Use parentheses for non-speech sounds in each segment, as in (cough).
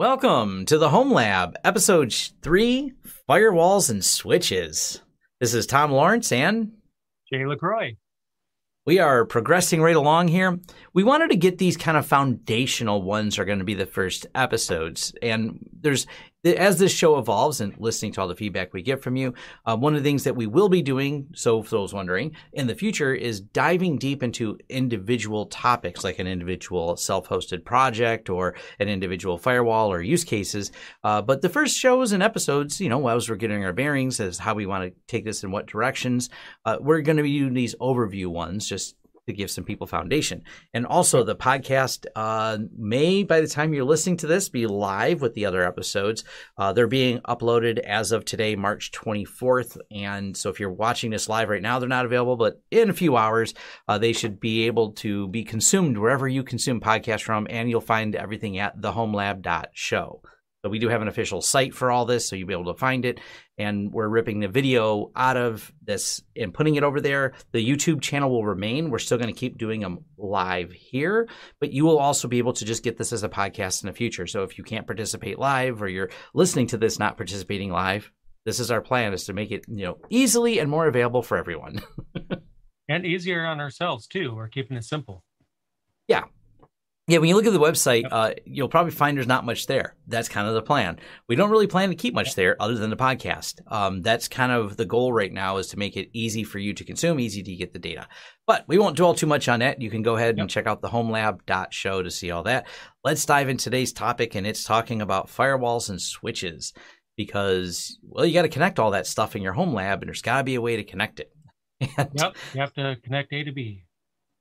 Welcome to the Home Lab, episode three Firewalls and Switches. This is Tom Lawrence and Jay LaCroix. We are progressing right along here. We wanted to get these kind of foundational ones are going to be the first episodes. And there's as this show evolves and listening to all the feedback we get from you, uh, one of the things that we will be doing, so for those wondering, in the future is diving deep into individual topics like an individual self hosted project or an individual firewall or use cases. Uh, but the first shows and episodes, you know, as we're getting our bearings as how we want to take this in what directions, uh, we're going to be doing these overview ones, just to give some people foundation. And also, the podcast uh, may, by the time you're listening to this, be live with the other episodes. Uh, they're being uploaded as of today, March 24th. And so, if you're watching this live right now, they're not available, but in a few hours, uh, they should be able to be consumed wherever you consume podcasts from. And you'll find everything at thehomelab.show. So we do have an official site for all this, so you'll be able to find it. And we're ripping the video out of this and putting it over there. The YouTube channel will remain. We're still going to keep doing them live here, but you will also be able to just get this as a podcast in the future. So if you can't participate live or you're listening to this not participating live, this is our plan is to make it, you know, easily and more available for everyone. (laughs) and easier on ourselves too. We're keeping it simple. Yeah, yeah, when you look at the website, uh, you'll probably find there's not much there. That's kind of the plan. We don't really plan to keep much there other than the podcast. Um, that's kind of the goal right now is to make it easy for you to consume, easy to get the data. But we won't dwell too much on that. You can go ahead and check out the homelab.show to see all that. Let's dive into today's topic, and it's talking about firewalls and switches because, well, you got to connect all that stuff in your home lab, and there's got to be a way to connect it. (laughs) And, yep, you have to connect A to B.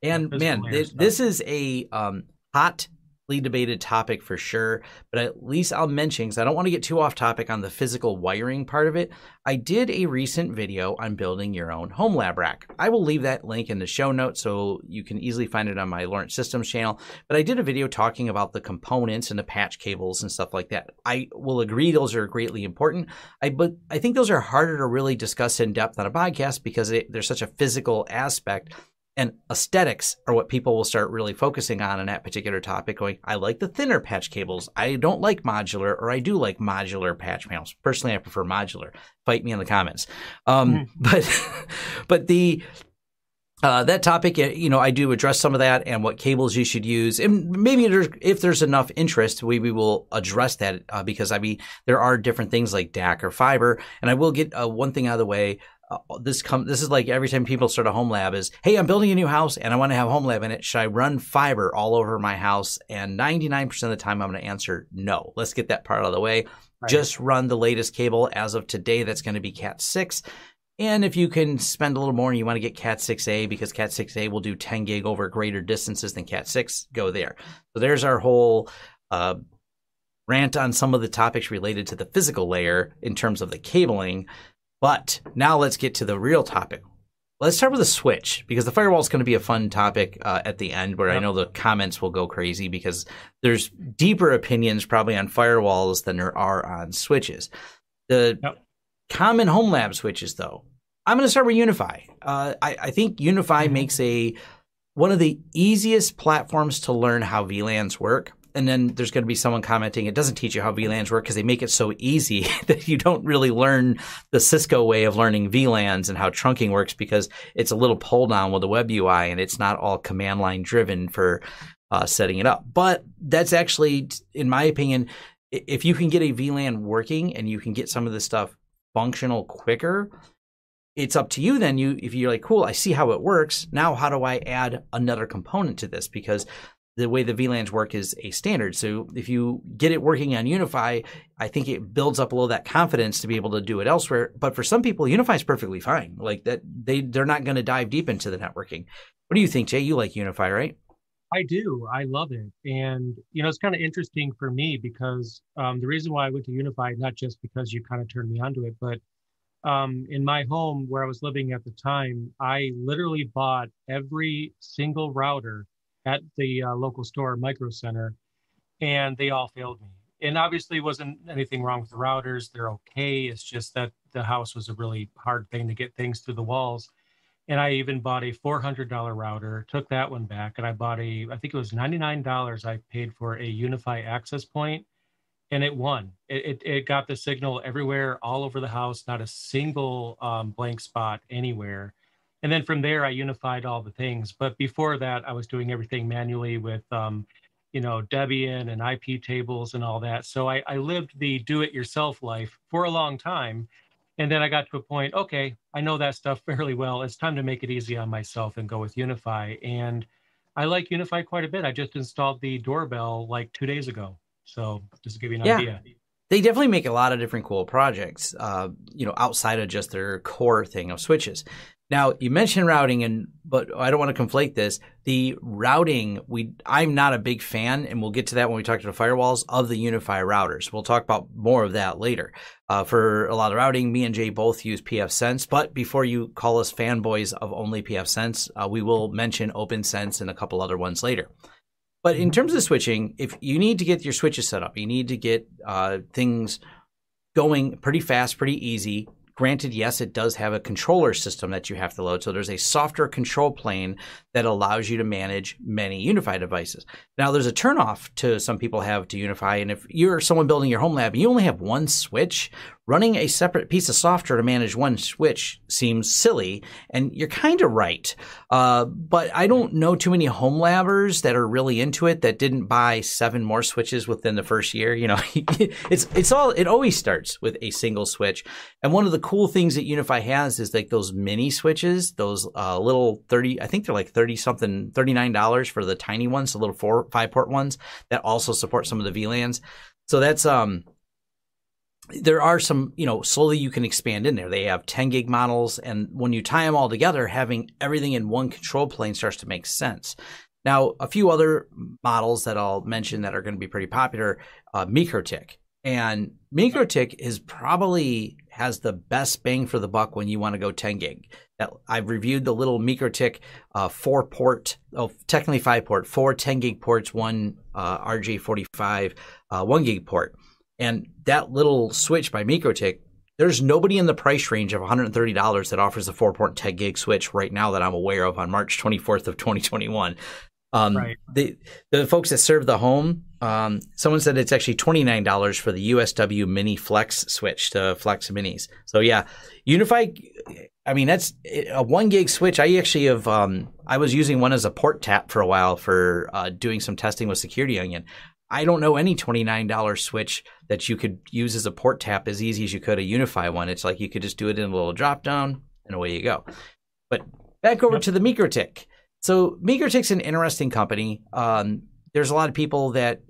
And man, this, this is a um, hotly debated topic for sure, but at least I'll mention because I don't want to get too off topic on the physical wiring part of it. I did a recent video on building your own home lab rack. I will leave that link in the show notes so you can easily find it on my Lawrence Systems channel. But I did a video talking about the components and the patch cables and stuff like that. I will agree those are greatly important. I but I think those are harder to really discuss in depth on a podcast because it, there's such a physical aspect and aesthetics are what people will start really focusing on in that particular topic going i like the thinner patch cables. I don't like modular or i do like modular patch panels. Personally i prefer modular. Fight me in the comments. Um, mm. (laughs) but but the uh, that topic, you know, I do address some of that and what cables you should use, and maybe there's, if there's enough interest, we, we will address that uh, because I mean there are different things like DAC or fiber, and I will get uh, one thing out of the way uh, this come this is like every time people start a home lab is hey i'm building a new house and i want to have home lab in it. Should i run fiber all over my house? And 99% of the time i'm going to answer no. Let's get that part out of the way. Right. just run the latest cable as of today that's going to be cat 6 and if you can spend a little more and you want to get cat 6a because cat 6a will do 10 gig over greater distances than cat 6 go there. So there's our whole uh, rant on some of the topics related to the physical layer in terms of the cabling but now let's get to the real topic. Let's start with the switch because the firewall is going to be a fun topic uh, at the end where yep. I know the comments will go crazy because there's deeper opinions probably on firewalls than there are on switches. The yep. common home lab switches, though, I'm going to start with UniFi. Uh, I, I, think UniFi mm-hmm. makes a one of the easiest platforms to learn how VLANs work and then there's going to be someone commenting it doesn't teach you how VLANs work because they make it so easy (laughs) that you don't really learn the Cisco way of learning VLANs and how trunking works because it's a little pull down with the web UI and it's not all command line driven for uh, setting it up. But that's actually, in my opinion, if you can get a VLAN working and you can get some of this stuff functional quicker, it's up to you then. You if you're like cool i see how it works. Now how do i add another component to this? Because the way the VLANs work is a standard. So if you get it working on UniFi, I think it builds up a little that confidence to be able to do it elsewhere. But for some people, UniFi is perfectly fine. Like that, they they're not going to dive deep into the networking. What do you think, Jay? You like UniFi, right? I do. I love it, and you know it's kind of interesting for me because um, the reason why I went to UniFi not just because you kind of turned me onto it, but um, in my home where I was living at the time, I literally bought every single router at the uh, local store, Micro Center, and they all failed me. And obviously, wasn't anything wrong with the routers. They're okay. It's just that the house was a really hard thing to get things through the walls. And I even bought a $400 router, took that one back, and I bought a, I think it was $99 I paid for a UniFi access and it won. It, it, it got the signal everywhere, all over the house, not a single um, blank spot anywhere. And then from there, I unified all the things. But before that, I was doing everything manually with, um, you know, Debian and IP tables and all that. So I, I lived the do-it-yourself life for a long time. And then I got to a point, okay, I know that stuff (laughs) fairly well. It's time to make it easy on myself and go with UniFi And I like UniFi quite a bit. I just installed the doorbell like two days ago. So just to give you an yeah. idea. They definitely make a lot of different cool projects, uh, you know, outside of just their core thing of switches. Now you mentioned routing, and but I don't want to conflate this. The routing, we I'm not a big fan, and we'll get to that when we talk to the firewalls of the UniFi routers. We'll talk about more of that later. Uh, for a lot of routing, me and Jay both use pfSense. But before you call us fanboys of only pfSense, uh, we will mention OPNsense and a couple other ones later. But in terms of switching, if you need to get your switches set up, you need to get uh, things going pretty fast, pretty easy. Granted, yes, it does have a controller system that you have to load. So there's a software control plane that allows you to manage many UniFi devices. Now, there's a turnoff to some people have to UniFi. And if you're someone building your home lab and you only have one switch, running a separate piece of software to manage one switch seems silly, and you're kind of right. Uh, but I don't know too many home labbers that are really into it that didn't buy seven more switches within the first year. You know, (laughs) it's it's all it always starts with a single switch. And one of the cool things that UniFi has is like those mini switches, those uh, little thirty, I think they're like thirty something, thirty nine dollars for the tiny ones, the little four five port ones that also support some of the VLANs. So that's um there are some, you know, slowly you can expand in there. They have 10 gig models. And when you tie them all together, having everything in one control plane starts to make sense. Now, a few other models that I'll mention that are going to be pretty popular, uh, MikroTik. And MikroTik is probably has the best bang for the buck when you want to go 10 gig. I've reviewed the little MikroTik uh, four port, oh, technically five port, four 10 gig ports, one uh, RJ45, uh, one gig port. And that little switch by MikroTik, there's nobody in the price range of $130 that offers a 4.10 gig switch right now that I'm aware of on March 24th of 2021. Um, right. the the folks that serve the home, um, someone said it's actually twenty nine dollars for the USW Mini Flex switch to Flex Minis. So yeah, UniFi, I mean that's a one gig switch. I actually have. Um, I was using one as a port tap for a while for uh, doing some testing with Security Onion. I don't know any $29 switch that you could use as a port tap as easy as you could a UniFi one. It's like you could just do it in a little drop down and away you go. But back over yep. to the MikroTik. So MikroTik's an interesting company. Um, there's a lot of people that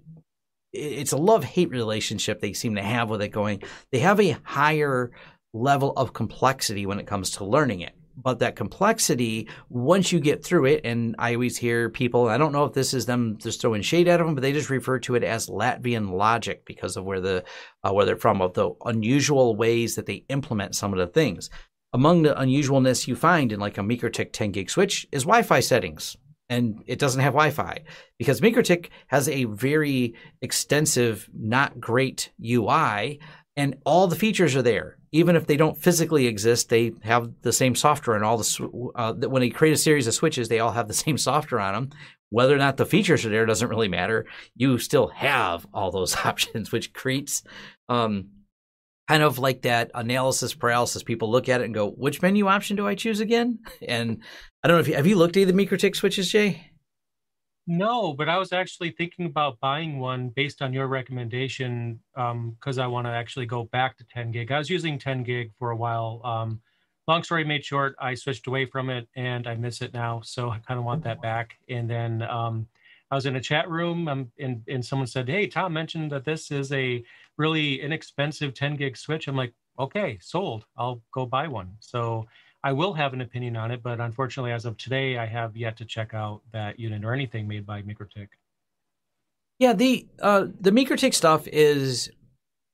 it's a love hate relationship they seem to have with it going. They have a higher level of complexity when it comes to learning it but that complexity, once you get through it, and I always hear people, I don't know if this is them just throwing shade at them, but they just refer to it as Latvian logic because of where the uh, where they're from, of the unusual ways that they implement some of the things. Among the unusualness you find in like a MikroTik 10 gig switch is Wi-Fi settings. And it doesn't have Wi-Fi because MikroTik has a very extensive, not great UI, and all the features are there even if they don't physically exist, they have the same software and all the uh, when they create a series of switches, they all have the (laughs) same software on them. Whether or not the features are there doesn't really matter. You still have all those (laughs) options, which creates um, kind of like that analysis paralysis. People look at it and go, "Which menu option do I choose again?" (laughs) And I don't know if you have you looked at the MikroTik switches, Jay. No, but I was actually thinking about buying one based on your recommendation because um, I want to actually go back to 10 gig. I was using 10 gig for a while. Um, long story made short, I switched away from it and I miss it now. So I kind of want that back. And then um, I was in a chat room um, and, and someone said, Hey, Tom mentioned that this is a really inexpensive 10 gig switch. I'm like, okay, sold. I'll go buy one. So I will have an opinion on it, but unfortunately, as of today, I have yet to check out that unit or anything made by MikroTik. Yeah, the uh, the MikroTik stuff is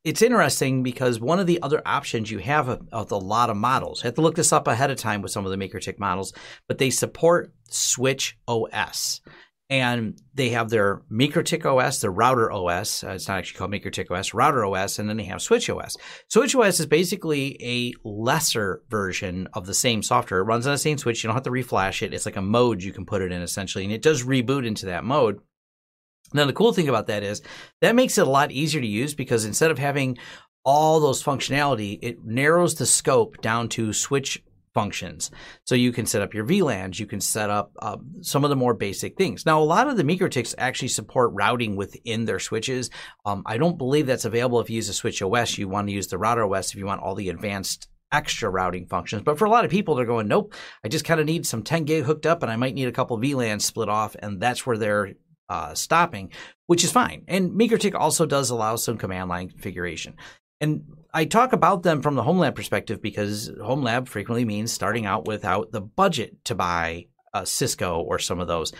it's interesting because one of the other options you have a, a, lot of models. I have to look this up ahead of time with some of the MikroTik models, but they support Switch OS and they have their MikroTik OS, their router OS. Uh, it's not actually called MikroTik OS, router OS, and then they have Switch OS. Switch OS is basically a lesser version of the same software. It runs on the same switch. You don't have to reflash it. It's like a mode you can put it in essentially, and it does reboot into that mode. Now, the cool thing about that is that makes it a lot easier to use because instead of having all those functionality, it narrows the scope down to switch functions. So you can set up your VLANs, you can set up uh, some of the more basic things. Now, a lot of the MikroTiks actually support routing within their switches. Um, I don't believe that's available if you use a Switch OS. You want to use the Router OS if you want all the advanced extra routing functions. But for a lot of people, they're going, nope, I just kind of need some 10 gig hooked up and I might need a couple VLANs split off. And that's where they're uh, stopping, which is fine. And MikroTik also does allow some command line configuration. And I talk about them from the home lab perspective because home lab frequently means starting out without the budget to buy a Cisco or some of those.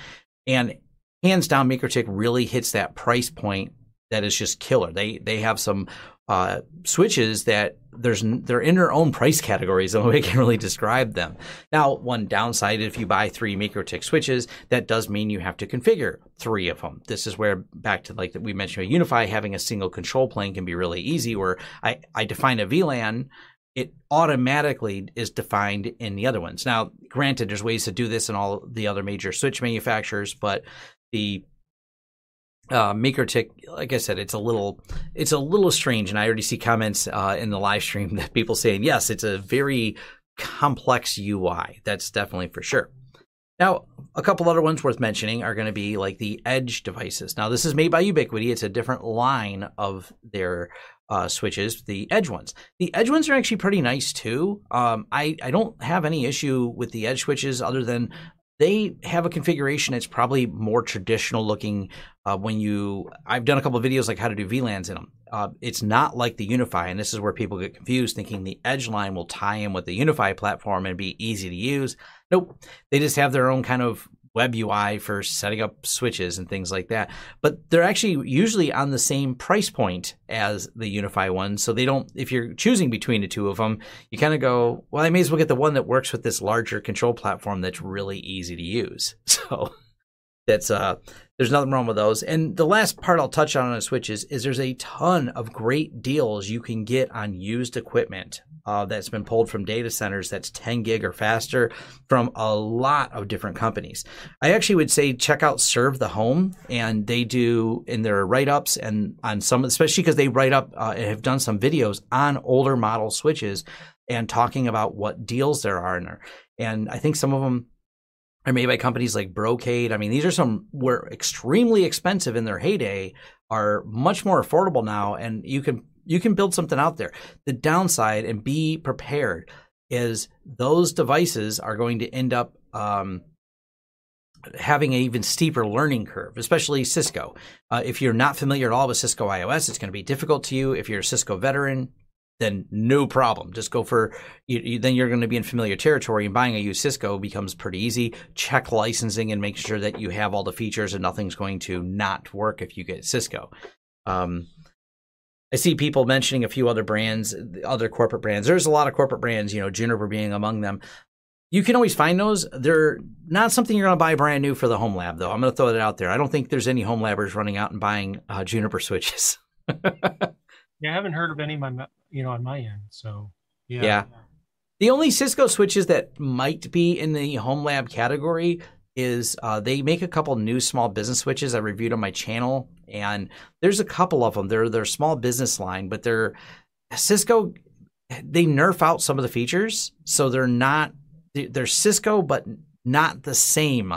And hands down, MikroTik really hits that price point that is just killer. They they have some uh, switches that there's they're in their own price categories. (laughs) The we can really describe them. Now, one downside if you buy three MikroTik switches, that does mean you have to configure three of them. This is where back to like that we mentioned UniFi having a single control plane can be really easy. Where I I define a VLAN it automatically is defined in the other ones. Now, granted, there's ways to do this in all the other major switch manufacturers, but the uh, MikroTik, like I said, it's a little, it's a little strange, and I already see comments uh, in the live stream (laughs) that people saying, yes, it's a very complex UI. That's definitely for sure. Now, a couple other ones worth mentioning are going to be like the Edge devices. Now, this is made by Ubiquiti. It's a different line of their uh, switches, the Edge ones. The Edge ones are actually pretty nice too. Um, I, I don't have any issue with the Edge switches other than they have a configuration that's probably more traditional looking uh, when you i've done a couple of videos like how to do vlans in them uh, it's not like the UniFi and this is where people get confused thinking the edge line will tie in with the UniFi platform and be easy to use. Nope. They just have their own kind of web UI for setting up switches and things like that. But they're actually usually on the same price point as the UniFi one. So they don't, if you're choosing between the two of them, you kind of go, well, I may as well get the one that works with this larger control platform that's really easy to use. (laughs) So that's, uh, there's nothing wrong with those. And the last part I'll touch on on switches is there's a ton of great deals you can get on used equipment uh, that's been pulled from data centers that's 10 gig or faster from a lot of different companies. I actually would say check out Serve the Home, and they do in their write ups and on some, especially because they write up uh, and have done some videos on older model switches and talking about what deals there are in there. And I think some of them are made by companies like Brocade. I mean, these are some were extremely expensive in their heyday, are much more affordable now, and you can you can build something out there. The downside, and be prepared, is those devices are going to end up um, having an even steeper learning curve, especially Cisco. Uh, if you're not familiar at all with Cisco IOS, it's going to be difficult to you. If you're a Cisco veteran, then no problem. Just go for you, you, then you're going to be in familiar territory, and buying a used Cisco becomes pretty easy. Check licensing and make sure that you have all the features, and nothing's going to not work if you get Cisco. Um, I see people mentioning a few other brands, other corporate brands. There's a lot of corporate brands, you know, Juniper being among them. You can always find those. They're not something you're going to buy brand new for the home lab, though. I'm going to throw that out there. I don't think there's any home labbers running out and buying uh, Juniper switches. (laughs) yeah, I haven't heard of any. My you know, on my end. So yeah. yeah. The only Cisco switches that might be in the home lab category is uh, they make a couple new small business switches I reviewed on my channel, and there's a couple of them. They're they're small business line, but they're Cisco. They nerf out some of the features, so they're not they're Cisco, but not the same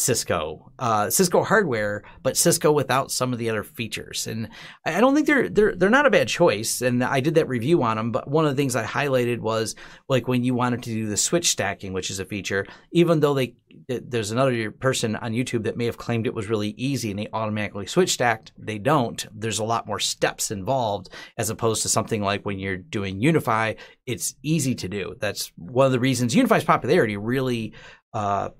Cisco, uh, Cisco hardware, but Cisco without some of the other features. And I don't think they're they're they're not a bad choice. And I did that review on them. But one of the things I highlighted was like when you wanted to do the switch stacking, which is a feature, even though they there's another person on YouTube that may have claimed it was really easy and they automatically switch stacked. They don't. There's a lot more steps involved as opposed to something like when you're doing UniFi. it's easy to do. That's one of the reasons UniFi's popularity really uh,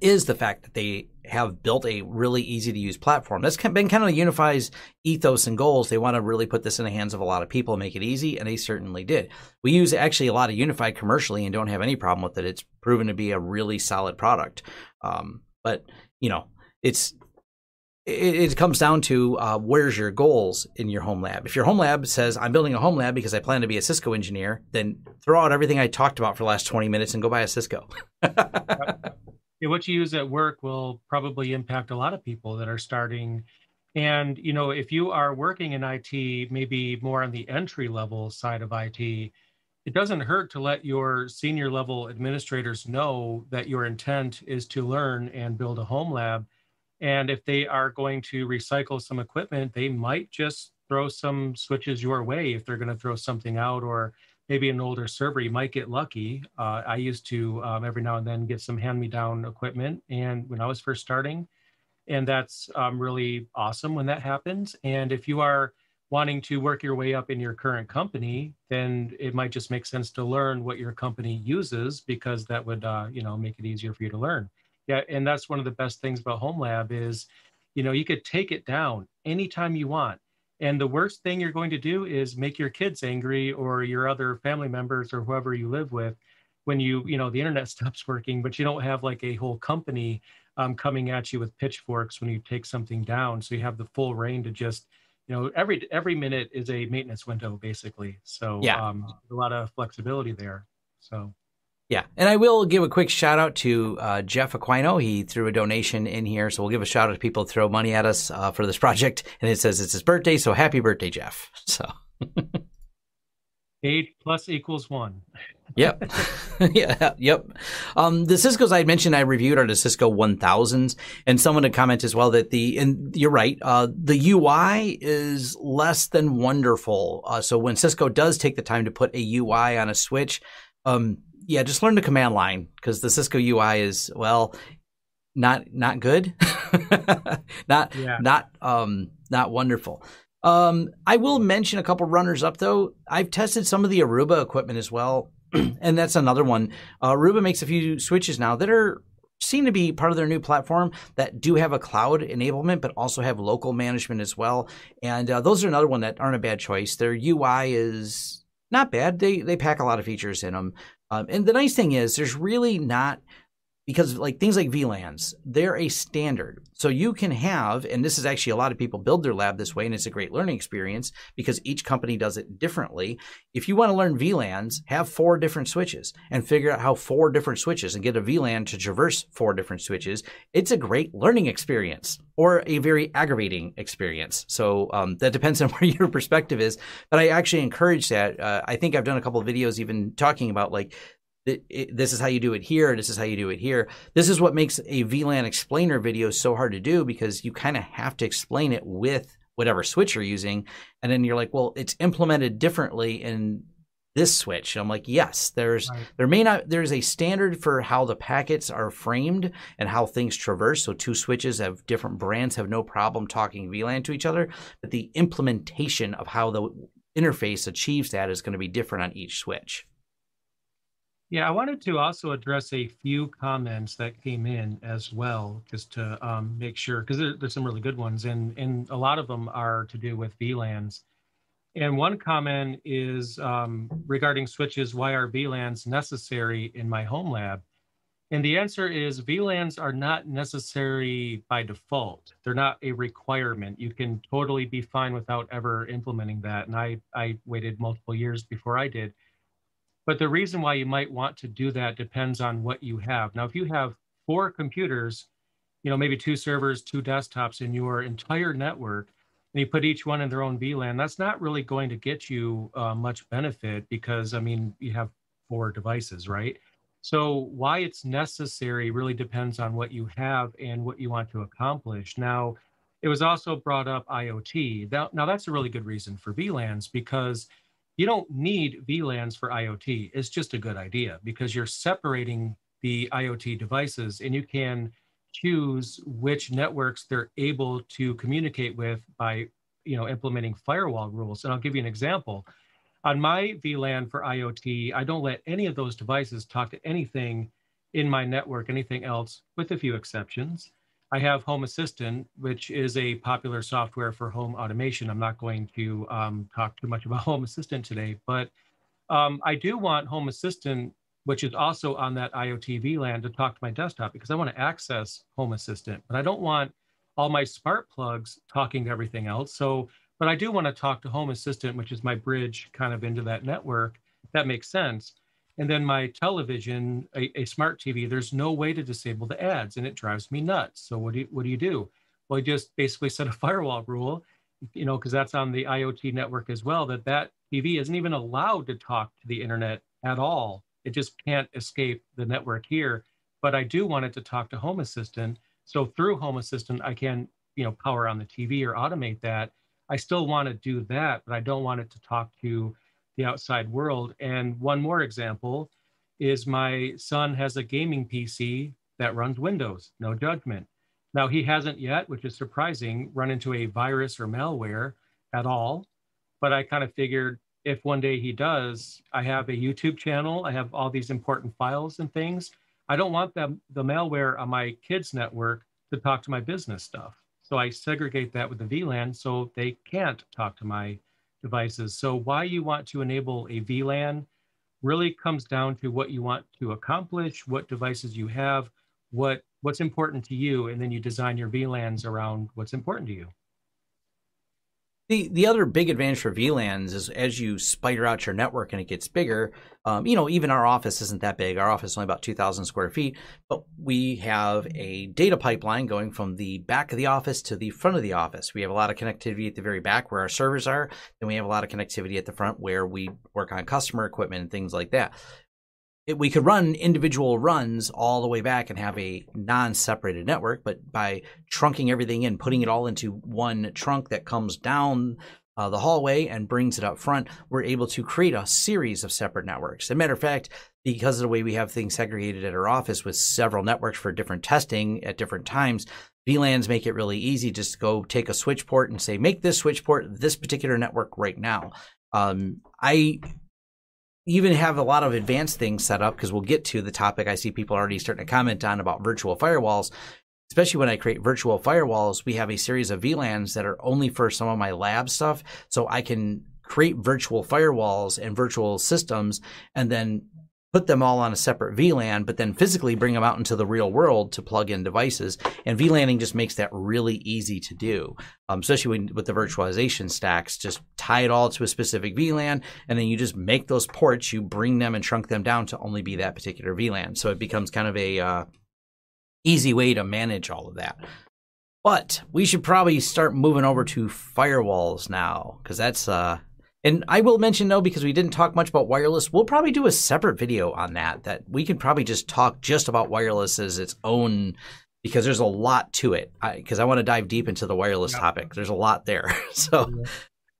is the fact that they have built a really easy to use platform. That's been kind of UniFi's ethos and goals. They want to really put this in the hands of a lot of people and make it easy, and they certainly did. We use actually a lot of UniFi commercially and don't have any problem with it. It's proven to be a really solid product. Um, but you know, it's it, it comes down to uh, where's your goals in your home lab. If your home lab says I'm building a home lab because I plan to be a Cisco engineer, then throw out everything I talked about for the last 20 minutes and go buy a Cisco. (laughs) Yeah, what you use at work will probably impact a lot of people that are starting. And you know, if you are working in IT, maybe more on the entry level side of IT, it doesn't hurt to let your senior level administrators know that your intent is to learn and build a home lab. And if they are going to recycle some equipment, they might just throw some switches your way if they're going to throw something out or maybe an older server, you might get lucky. Uh, I used to um, every now and then get some hand-me-down equipment, and when I was first starting, and that's um, really awesome when that happens. And if you are wanting to work your way up in your current company, then it might just make sense to learn what your company uses because that would, uh, you know, make it easier for you to learn. Yeah, and that's one of the best things about Home Lab is, you know, you could take it down anytime you want and the worst thing you're going to do is make your kids angry or your other family members or whoever you live with when you, you know, the internet (laughs) stops working, but you don't have like a whole company um, coming at you with pitchforks when you take something down. So you have the full rein to just, you know, every every minute is a maintenance window basically. So yeah, um, a lot of flexibility there. So yeah, and I will give a quick shout out to uh, Jeff Aquino. He threw a donation in here, so we'll give a shout out to people that throw money at us uh, for this project. And it says it's his birthday, so happy birthday, Jeff! (laughs) So eight plus equals one. yep, (laughs) yeah, yep. Um, the Cisco's I mentioned I reviewed are the Cisco 1000s, and someone had commented as well that the and you're right, uh, the UI is less than wonderful. Uh, so when Cisco does take the time to put a UI on a switch. Um, yeah, just learn the command line because the Cisco UI is well, not not good, (laughs) not yeah. not um not wonderful. Um, I will mention a couple runners up though. I've tested some of the Aruba equipment as well, (clears throat) and that's another one. Uh, Aruba makes a few switches now that are seem to be part of their new platform that do have a cloud enablement, but also have local management as well. And uh, those are another one that aren't a bad choice. Their UI is not bad. They they pack a lot of features in them. Um, and the nice thing is, there's really not because like things like VLANs, they're a standard. So you can have, and this is actually a lot of people build their lab this way, and it's a great learning experience because each company does it differently. If you want to learn VLANs, have four different switches and figure out how four different switches and get a VLAN to traverse four different switches. It's a great learning experience or a very aggravating experience. So um, that depends on (laughs) where your perspective is. But I actually encourage that. Uh, I think I've done a couple of videos even talking about like this is how you do it here. This is how you do it here. This is what makes a VLAN explainer video so hard to do because you kind of have to explain it with whatever switch you're using. And then you're like, well, it's implemented differently in this switch. And I'm like, yes, there's right. there may not there's a standard for how the packets are framed and how things traverse. So two switches of different brands have no problem talking VLAN to each other, but the implementation of how the interface achieves that is going to be different on each switch. Yeah, I wanted to also address a few comments that came in as well, just to um, make sure, because there, there's some really good ones, and and a lot of them are to do with VLANs. And one comment is um, regarding switches. Why are VLANs necessary in my home lab? And the answer is VLANs are not necessary by default. They're not a requirement. You can totally be fine without ever implementing that. And I I waited multiple years before I did but the reason why you might want to do that depends on what you have. Now, if you have four computers, you know, maybe two servers, two desktops in your entire network, and you put each one in their own VLAN, that's not really going to get you uh, much benefit because, I mean, you have four devices, right? So why it's necessary really depends on what you have and what you want to accomplish. Now, it was also brought up IoT. Now, now that's a really good reason for VLANs because you don't need VLANs for IoT. It's just a good idea because you're separating the IoT devices and you can choose which networks they're able to communicate with by you know implementing firewall rules. And I'll give you an example. On my VLAN for IoT, I don't let any of those devices talk to anything in my network, anything else, with a few exceptions. I have Home Assistant, which is a popular software for home automation. I'm not going to um, talk too much about (laughs) Home Assistant today, but um, I do want Home Assistant, which is also on that IoT VLAN, to talk to my desktop because I want to access Home Assistant, but I don't want all my smart plugs talking to everything else. So, but I do want to talk to Home Assistant, which is my bridge kind of into that network. That makes sense. And then my television, a, a, smart TV, there's no way to disable the ads, and it drives me nuts. So what do you, what do you do? Well, I just basically set a (laughs) firewall rule, you know, because that's on the IoT network as well. That that TV isn't even allowed to talk to the internet at all. It just can't escape the network here. But I do want it to talk to Home Assistant. So through Home Assistant, I can, you know, power on the TV or automate that. I still want to do that, but I don't want it to talk to the outside world. And one more example is my son has a gaming PC that runs Windows, no judgment. Now, he hasn't yet, which is surprising, run into a virus or malware at all. But I kind of figured if one day he does, I have a YouTube channel, I have all these important files and things. I don't want the, the malware on my kids' network to talk to my business stuff. So I segregate that with the VLAN so they can't talk to my devices. So why you want to enable a VLAN really comes down to what you want to accomplish, what devices you have, what what's important to you, and then you design your VLANs around what's important to you. The the other big advantage for VLANs is as you spider out your network and it gets bigger. Um, you know, even our office isn't that big. Our office is only about two thousand square feet, but we have a data pipeline going from the back of the office to the front of the office. We have a lot of connectivity at the very back where our servers are. Then we have a lot of connectivity at the front where we work on customer equipment and things like that it, we could run individual runs all the way back and have a non-separated network, but by trunking everything in, putting it all into one trunk that comes down uh, the hallway and brings it up front, we're able to create a series of separate networks. As a matter of fact, because of the way we have things segregated at our office with several networks for different testing at different times, VLANs make it really easy just to go take a switch port and say, make this switch port this particular network right now. Um, I even have a lot of advanced things set up because we'll get to the topic I see people already starting to comment on about virtual firewalls. Especially when I create virtual firewalls, we have a series of VLANs that are only for some of my lab stuff. So I can create virtual firewalls and virtual systems and then put them all on a separate VLAN, but then physically bring them out into the real world to plug in devices. And VLANing just makes that really easy to do, um, especially when, with the virtualization stacks. Just tie it all to a specific VLAN, and then you just make those ports, you bring them and trunk them down to only be that particular VLAN. So it becomes kind of a uh, easy way to manage all of that. But we should probably start moving over to firewalls now, because that's uh, and I will mention though, because we didn't talk much about wireless, we'll probably do a separate video on that. That we can probably just talk just about wireless as its own, because there's a lot to it. Because I, I want to dive deep into the wireless yeah. topic. There's a lot there. (laughs) so yeah.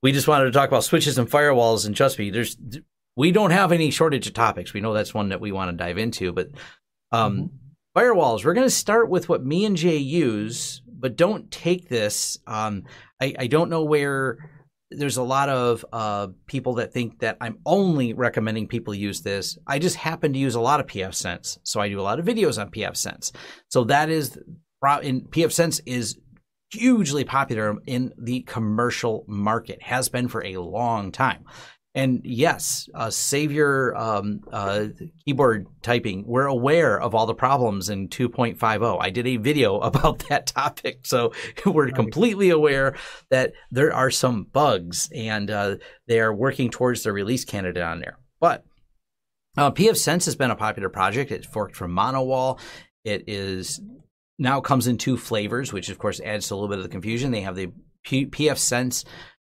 we just wanted to talk about switches and firewalls. And trust me, there's we don't have any shortage of topics. We know that's one that we want to dive into. But um, mm-hmm. firewalls, we're going to start with what me and Jay use, but don't take this. Um, I, I don't know where there's a lot of uh, people that think that I'm only recommending people use this. I just happen to use a lot of pfSense, so I do a lot of videos on pfSense. So that is in pfSense is hugely popular in the commercial market, has been for a long time. And yes, uh, save your um, uh, keyboard typing. We're aware of all the problems in 2.50. I did a video (laughs) about that topic. So (laughs) we're right. completely aware that there are some bugs and uh, they are working towards the release candidate on there. But uh, pfSense has been a popular project. It forked from m0n0wall. It is now comes in two flavors, which of course adds to a little bit of the confusion. They have the P- pfSense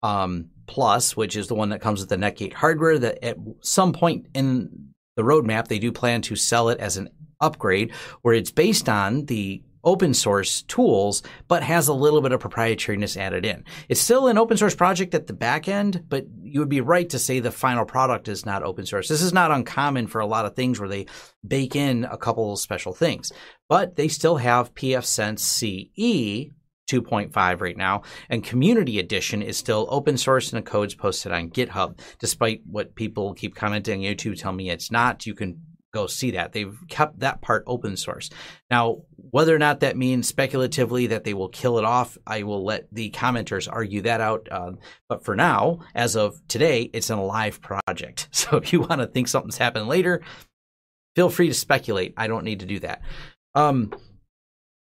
um, Plus, which is the one that comes with the Netgate hardware. That at some point in the roadmap, they do plan to sell it as an upgrade, where it's based on the open source tools, but has a little bit of proprietariness added in. It's still an open source project at the back end, but you would be right to say the final product is not open source. This is not uncommon for a lot of things where they bake in a couple special things, but they still have pfSense CE 2.5 right now, and Community Edition is still open source and the code's posted on GitHub. Despite what people keep commenting YouTube tell me it's not, you can go see that. They've kept that part open source. Now, whether or not that means speculatively that they will kill it off, I will let the commenters argue that out. Um, but for now, as of today, it's an alive project. (laughs) So if you want to think something's happened later, feel free to speculate. I don't need to do that. Um,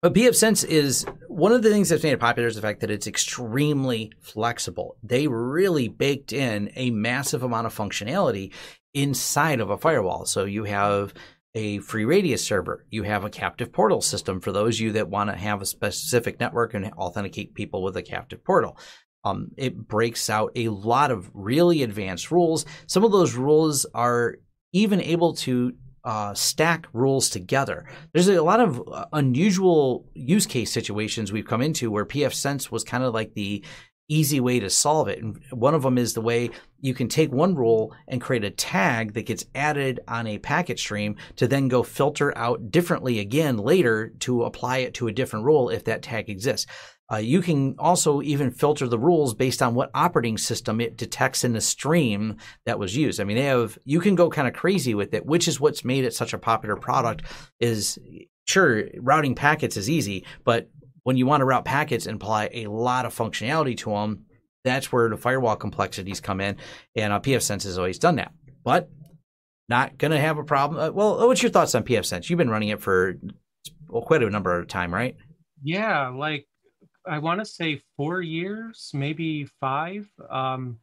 but pfSense is one of the things that's made it popular is the fact that it's extremely flexible. They really baked in a massive amount of functionality inside of a firewall. So you have a FreeRADIUS server. You have a captive portal system for those of you that want to have a specific network and authenticate people with a captive portal. Um, it breaks out a lot of really advanced rules. Some of those rules are even able to uh, stack rules together. There's a lot of uh, unusual use case situations we've come into where pfSense was kind of like the easy way to solve it. And one of them is the way you can take one rule and create a tag that gets added on a packet stream to then go filter out differently again later to apply it to a different rule if that tag exists. Uh, you can also even filter the rules based on what operating system it detects in the stream that was used. I mean, they have you can go kind of crazy with it, which is what's made it such a popular product. Is sure routing packets is easy, but when you want to route packets and apply a lot of functionality to them, that's where the firewall complexities come in. And uh, pfSense has always done that, but not going to have a problem. Uh, well, what's your thoughts on pfSense? You've been running it for well, quite a number of time, right? Yeah, like I want to say four years, maybe five. Um,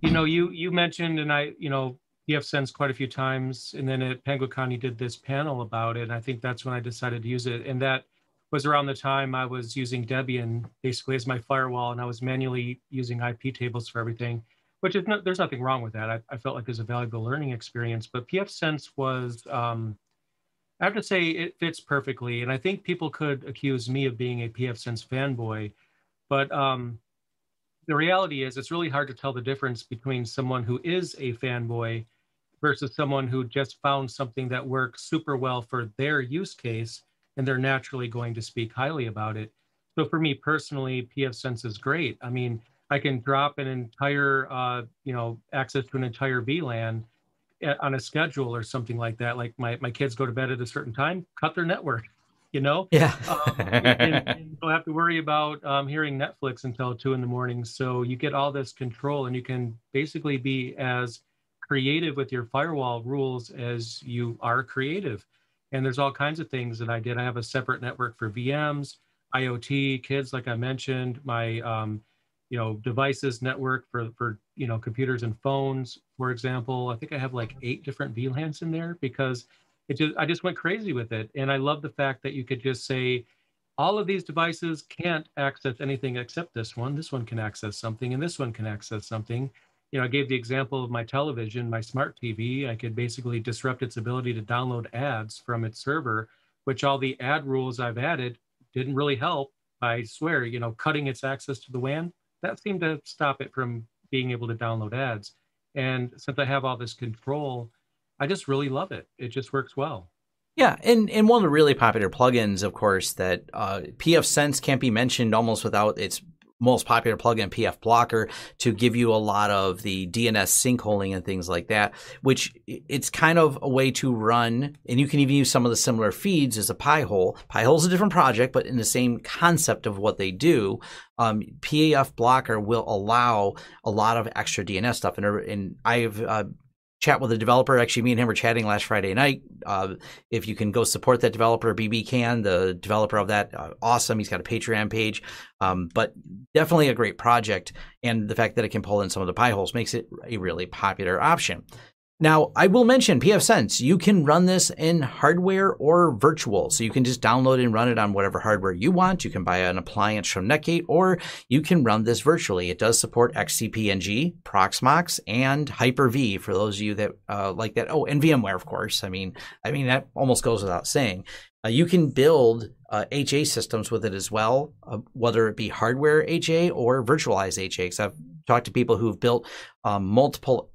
you know, you you mentioned, and I, you know, pfSense quite a few times, and then at Penguicon you did this panel about it. And I think that's when I decided to use it, and that was around the time I was using Debian basically as my firewall, and I was manually using IP tables for everything, which is no, there's nothing wrong with that. I, I, felt like it was a valuable learning experience. But pfSense was, um, I have to say, it fits perfectly, and I think people could accuse me of being a pfSense fanboy, but um, the reality is it's really hard to tell the difference between someone who is a fanboy versus someone who just found something that works super well for their use case and they're naturally going to speak highly about it. So for me personally, pfSense is great. I mean, I can drop an entire, uh, you know, access to an entire VLAN on a schedule or something like that. Like my, my kids go to bed at a certain time, cut their network, you know? Yeah. um, and, and don't have to worry about um, hearing Netflix until two in the morning. So you get all this control and you can basically be as creative with your firewall rules as you are creative. And there's all kinds of things that I did. I have a separate network for VMs, IoT, kids, like I mentioned, my um, you know devices network for for you know computers and phones, for example. I think I have like eight different VLANs in there because it just I just went crazy with it. And I love the fact that you could just say all of these devices can't access anything except this one. This one can access something, and this one can access something you know, I gave the example of my television, my smart TV. I could basically disrupt its ability to download ads from its server, which all the ad rules I've added didn't really help. I swear, you know, cutting its access to the WAN, that seemed to stop it from being able to download ads. And since I have all this control, I just really love it. It just works well. Yeah, and, and one of the really popular plugins, of course, that uh, pfSense can't be mentioned almost without its most popular plugin pfBlocker, to give you a lot of the DNS sinkholing and things like that, which it's kind of a way to run, and you can even use some of the similar feeds as a. Pi-hole is a different project, but in the same concept of what they do, um, pfBlocker will allow a lot of extra DNS stuff. And, and I've uh, chat with a developer. Actually, me and him were chatting last Friday night. Uh, if you can go support that developer, BB can, the developer of that, uh, awesome. He's got a Patreon page, um, but definitely a great project. And the fact that it can pull in some of the Pi-holes makes it a really popular option. Now, I will mention pfSense. You can run this in hardware or virtual. So you can just download and run it on whatever hardware you want. You can buy an appliance from Netgate or you can run this virtually. It does support XCP-ng, Proxmox, and Hyper-V for those of you that uh, like that. Oh, and VMware, of course. I mean, I mean that almost goes without saying. Uh, you can build uh, HA systems with it as well, uh, whether it be hardware HA or virtualized HA. Because I've talked to people who've built um, multiple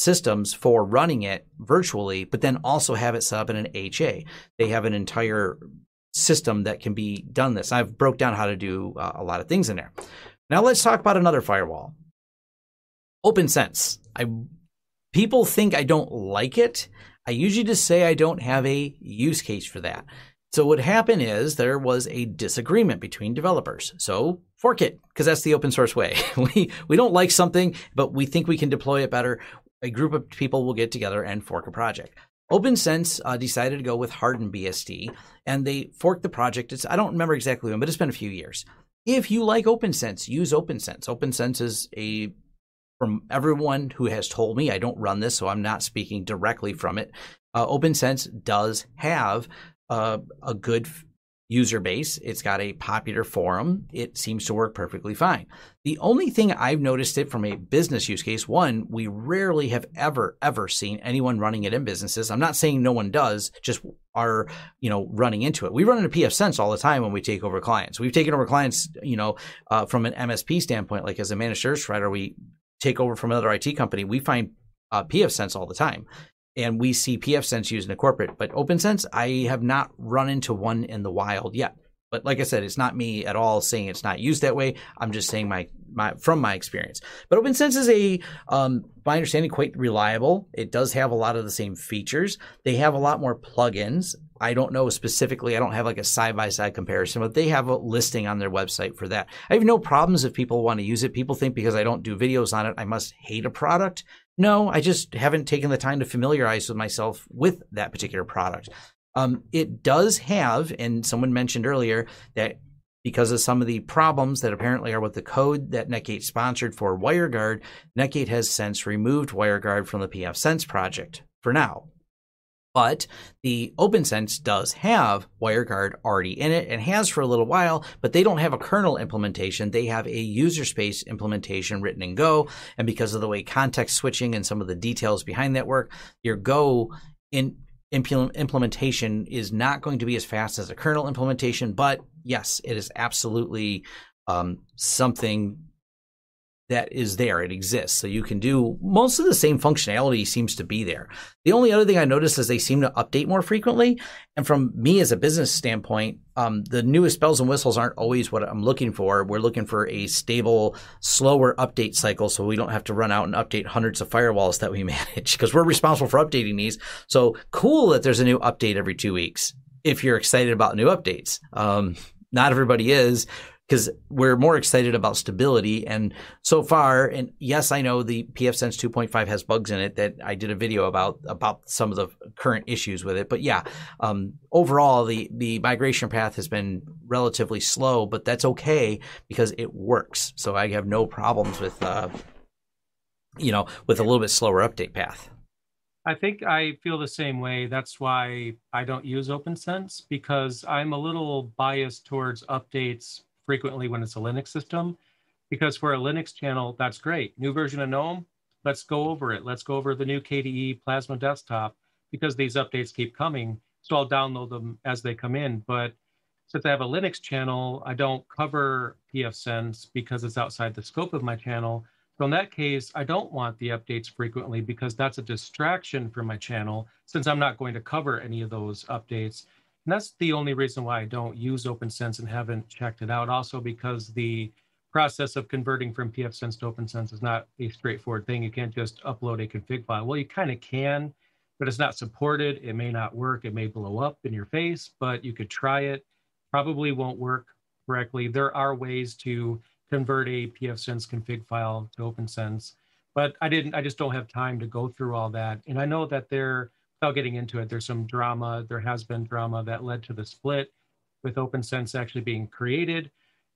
systems for running it virtually, but then also have it set up in an HA. They have an entire system that can be done this. I've broke down how to do uh, a lot of things in there. Now let's talk about another firewall. OPNsense. I people think I don't like it. I usually just say I don't have a use case for that. So what happened is there was a disagreement between developers. So fork it because that's the open source way. (laughs) we we don't like something, but we think we can deploy it better a group of people will get together and fork a project. OPNsense uh, decided to go with HardenedBSD, and they forked the project. It's I don't remember exactly when, but it's been a few years. If you like OPNsense, use OPNsense. OPNsense is a from everyone who has told me, I don't run this, so I'm not speaking directly from it. Uh, OPNsense does have uh, a good user base. It's got a popular forum. It seems to work perfectly fine. The only thing I've noticed it from a business use case, one, we rarely have ever, ever seen anyone running it in businesses. I'm not saying no one does, just are, you know, running into it. We run into pfSense all the time when we take over clients. We've taken over clients, you know, uh, from an MSP standpoint, like as a managed service provider, we take over from another IT company. We find uh, pfSense all the time and we see pfSense used in a corporate. But OPNsense, I have not run into one in the wild yet. But like I said, it's not me at all saying it's not used that way. I'm just saying my, my from my experience. But OPNsense is a, um, my understanding, quite reliable. It does have a lot of the same features. They have a lot more plugins. I don't know specifically. I don't have like a side by side comparison, but they have a listing on their website for that. I have no problems if people want to use it. People think because I don't do videos on it, I must hate a product. No, I just haven't taken the time to familiarize with myself with that particular product. Um, it does have, and someone mentioned earlier that because of some of the problems that apparently are with the code that Netgate sponsored for WireGuard, Netgate has since removed WireGuard from the pfSense project for now. But the OPNsense does have WireGuard already in it and has for a little while, but they don't have a kernel implementation. They have a user space implementation written in Go. And because of the way context switching and some of the details behind that work, your Go in implementation is not going to be as fast as a kernel implementation. But yes, it is absolutely um, something that is there. It exists. So you can do most of the same functionality seems to be there. The only other thing I noticed is they seem to update more frequently. And from me as a business standpoint, um, the newest bells and whistles aren't always what I'm looking for. We're looking for a stable, slower update cycle so we don't have to run out and update hundreds of firewalls that we (laughs) manage because we're responsible for updating these. So cool that there's a new update every two weeks if you're excited about new updates. Um, not everybody is because we're more excited about stability. And so far, and yes, I know the pfSense 2.5 has bugs in it that I did a video about about some of the current issues with it. But yeah, um, overall, the the migration path has been relatively slow, but that's okay because it works. So I have no problems with uh, you know with a little bit slower update path. I think I feel the same way. That's why I don't use OPNsense because I'm a little biased towards updates frequently when it's a Linux system, because for a Linux channel, that's great. New version of GNOME, let's go over it. Let's go over the new KDE Plasma Desktop because these updates keep coming. So I'll download them as they come in. But since I have a Linux channel, I don't cover pfSense because it's outside the scope of my channel. So in that case, I don't want the updates frequently because that's a distraction for my channel since I'm not going to cover any of those updates. And that's the only reason why I don't use OPNsense and haven't checked it out. Also, because the process of converting from pfSense to OPNsense is not a straightforward thing. You can't just upload a config file. Well, you kind of can, but it's not supported. It may not work. It may blow up in your face, but you could try it. Probably won't work correctly. There are ways to convert a pfSense config file to OPNsense, but I didn't. I just don't have time to go through all that. And I know that there without getting into it, there's some drama. There has been drama that led to the split with OPNsense actually being created.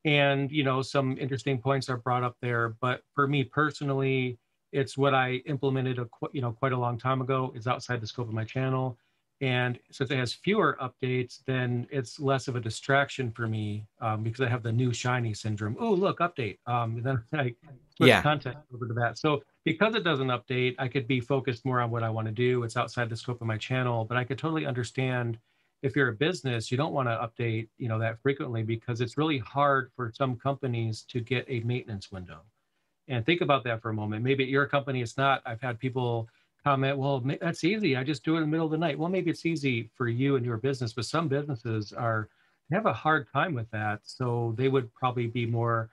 And, you know, some interesting points are brought up there. But for me personally, it's what I implemented, a, you know, quite a long time ago. It's outside the scope of my channel. And since it has fewer updates, then it's less of a distraction for me um, because I have the new shiny syndrome. Oh, look, update. Um, and then (laughs) I switch yeah. content over to that. So because it doesn't update, I could be focused more on what I want to do. It's outside the scope of my channel, but I could totally understand if you're a business, you don't want to update, you know, that frequently because it's really hard for some companies to get a maintenance window. And think about that for a moment. Maybe at your company, it's not. I've had people comment, well, that's easy. I just do it in the middle of the night. Well, maybe it's easy for you and your business, but some businesses are have a hard time with that. So they would probably be more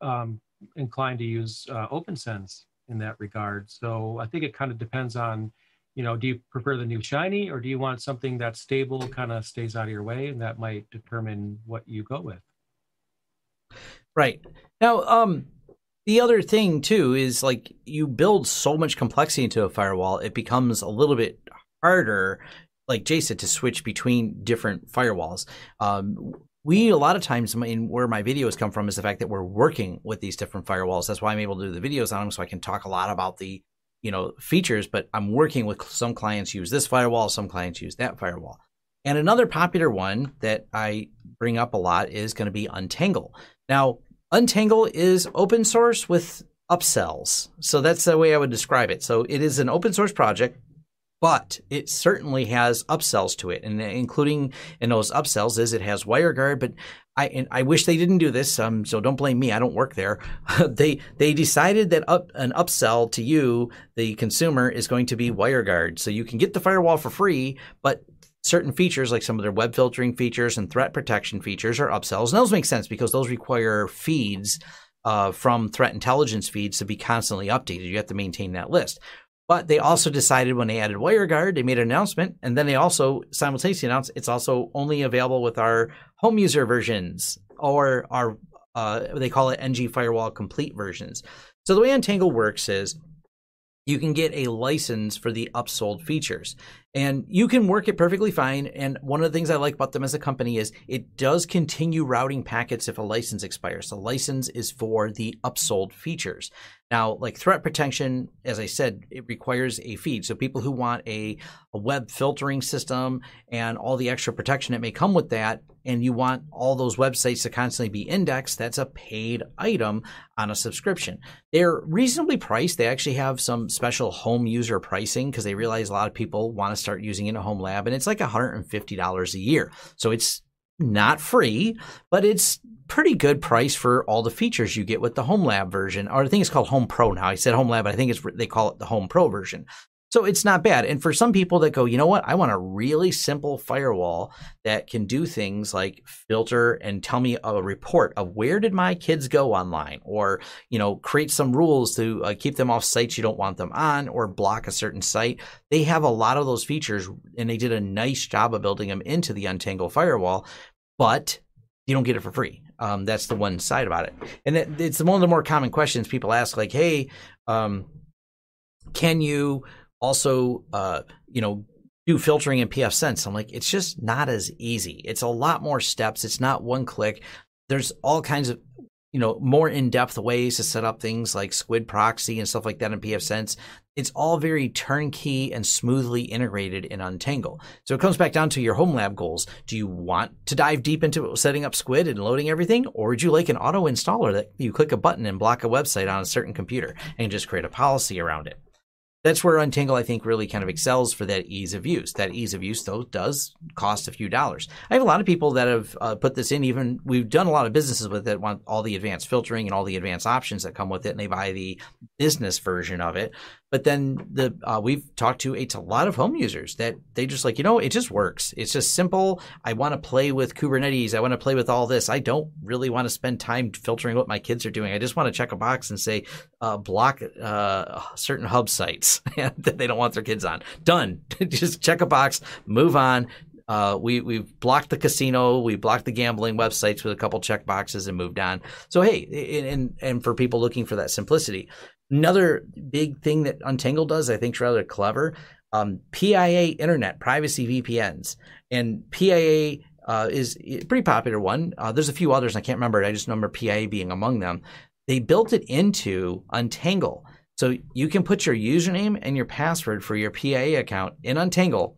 um, inclined to use uh, OPNsense in that regard. So I think it kind of depends on, you know, do you prefer the new shiny or do you want something that's stable, kind of stays out of your way, and that might determine what you go with. Right now, um, the other thing too is like you build so much complexity into a firewall, it becomes a little bit harder, like Jason, to switch between different firewalls. Um, we a lot of times in where my videos come from is the fact that we're working with these different firewalls. That's why I'm able to do the videos on them, so I can talk a lot about the you know features. But I'm working with some clients use this firewall, some clients use that firewall. And another popular one that I bring up a lot is going to be Untangle. Now, Untangle is open source with upsells. So that's the way I would describe it. So it is an open source project but it certainly has upsells to it, and including in those upsells is it has WireGuard. But I I wish they didn't do this, um, so don't blame me. I don't work there. (laughs) they they decided that up, an upsell to you, the consumer, is going to be WireGuard, so you can get the firewall for free, but certain features like some of their web filtering features and threat protection features are upsells, and those make sense because those require feeds. Uh, from threat intelligence feeds to be constantly updated. You have to maintain that list. But they also decided when they added WireGuard, they made an announcement, and then they also simultaneously announced it's also only available with our home user versions or our uh, they call it NG Firewall Complete versions. So the way Untangle works is you can get a license for the upsold features. And you can work it perfectly fine. And one of the things I like about them as a company is it does continue routing packets if a license expires. The license is for the upsold features. Now, like threat protection, as I said, it requires a feed. So people who want a, a web filtering system and all the extra protection that may come with that, and you want all those websites to constantly be indexed, that's a paid item on a subscription. They're reasonably priced. They actually have some special home user pricing because they realize a lot of people want to start using it in a home lab, and it's like $150 a year. So it's not free, but it's pretty good price for all the features you get with the Home Lab version. Or I think it's called Home Pro now. I said Home Lab, but I think it's they call it the Home Pro version. So it's not bad. And for some people that go, you know what? I want a really simple firewall that can do things like filter and tell me a report of where did my kids go online or, you know, create some rules to uh, keep them off sites you don't want them on or block a certain site. They have a lot of those features and they did a nice job of building them into the Untangle firewall, but you don't get it for free. Um, that's the one side about it. And it, it's one of the more common questions people ask like, hey, um, can you also, uh, you know, do filtering in pfSense. I'm like, it's just not as easy. It's a lot more steps. It's not one click. There's all kinds of, you know, more in-depth ways to set up things like Squid proxy and stuff like that in pfSense. It's all very turnkey and smoothly integrated in Untangle. So it comes back down to your home lab goals. Do you want to dive deep into setting up Squid and loading everything? Or would you like an auto installer that you click a button and block a website on a certain computer and just create a policy around it? that's where Untangle, I think, really kind of excels for that ease of use. That ease of use, though, does cost a few dollars. I have a lot of people that have uh, put this in. Even we've done a lot of businesses with it, want all the advanced filtering and all the advanced options that come with it, and they buy the business version of it. But then the uh, we've talked to a, lot of home users that they just like, you know, it just works. It's just simple. I want to play with Kubernetes. I want to play with all this. I don't really want to spend time filtering what my kids are doing. I just want to check a box and say uh, block uh, certain hub sites (laughs) that they don't want their kids on. Done. (laughs) just check a box, move on. Uh, we we've blocked the casino, we blocked the gambling websites with a couple check boxes and moved on. So hey, and and for people looking for that simplicity, Another big thing that Untangle does, I think, is rather clever. Um, PIA Internet privacy VPNs, and PIA uh, is a pretty popular one. Uh, there's a few others I can't remember. I just remember PIA being among them. They built it into Untangle, so you can put your username and your password for your PIA account in Untangle,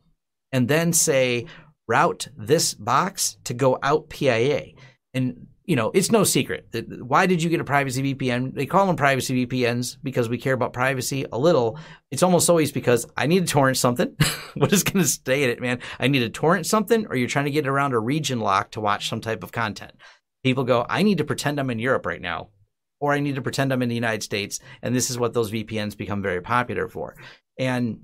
and then say route this box to go out PIA. And you know, it's no secret. Why did you get a privacy VPN? They call them privacy VPNs because we care about privacy a little. It's almost always because I need to torrent something. (laughs) what is going to stay in it, man? I need to torrent something, or you're trying to get around a region lock to watch some type of content. People go, I need to pretend I'm in Europe right now, or I need to pretend I'm in the United States. And this is what those VPNs become very popular for. And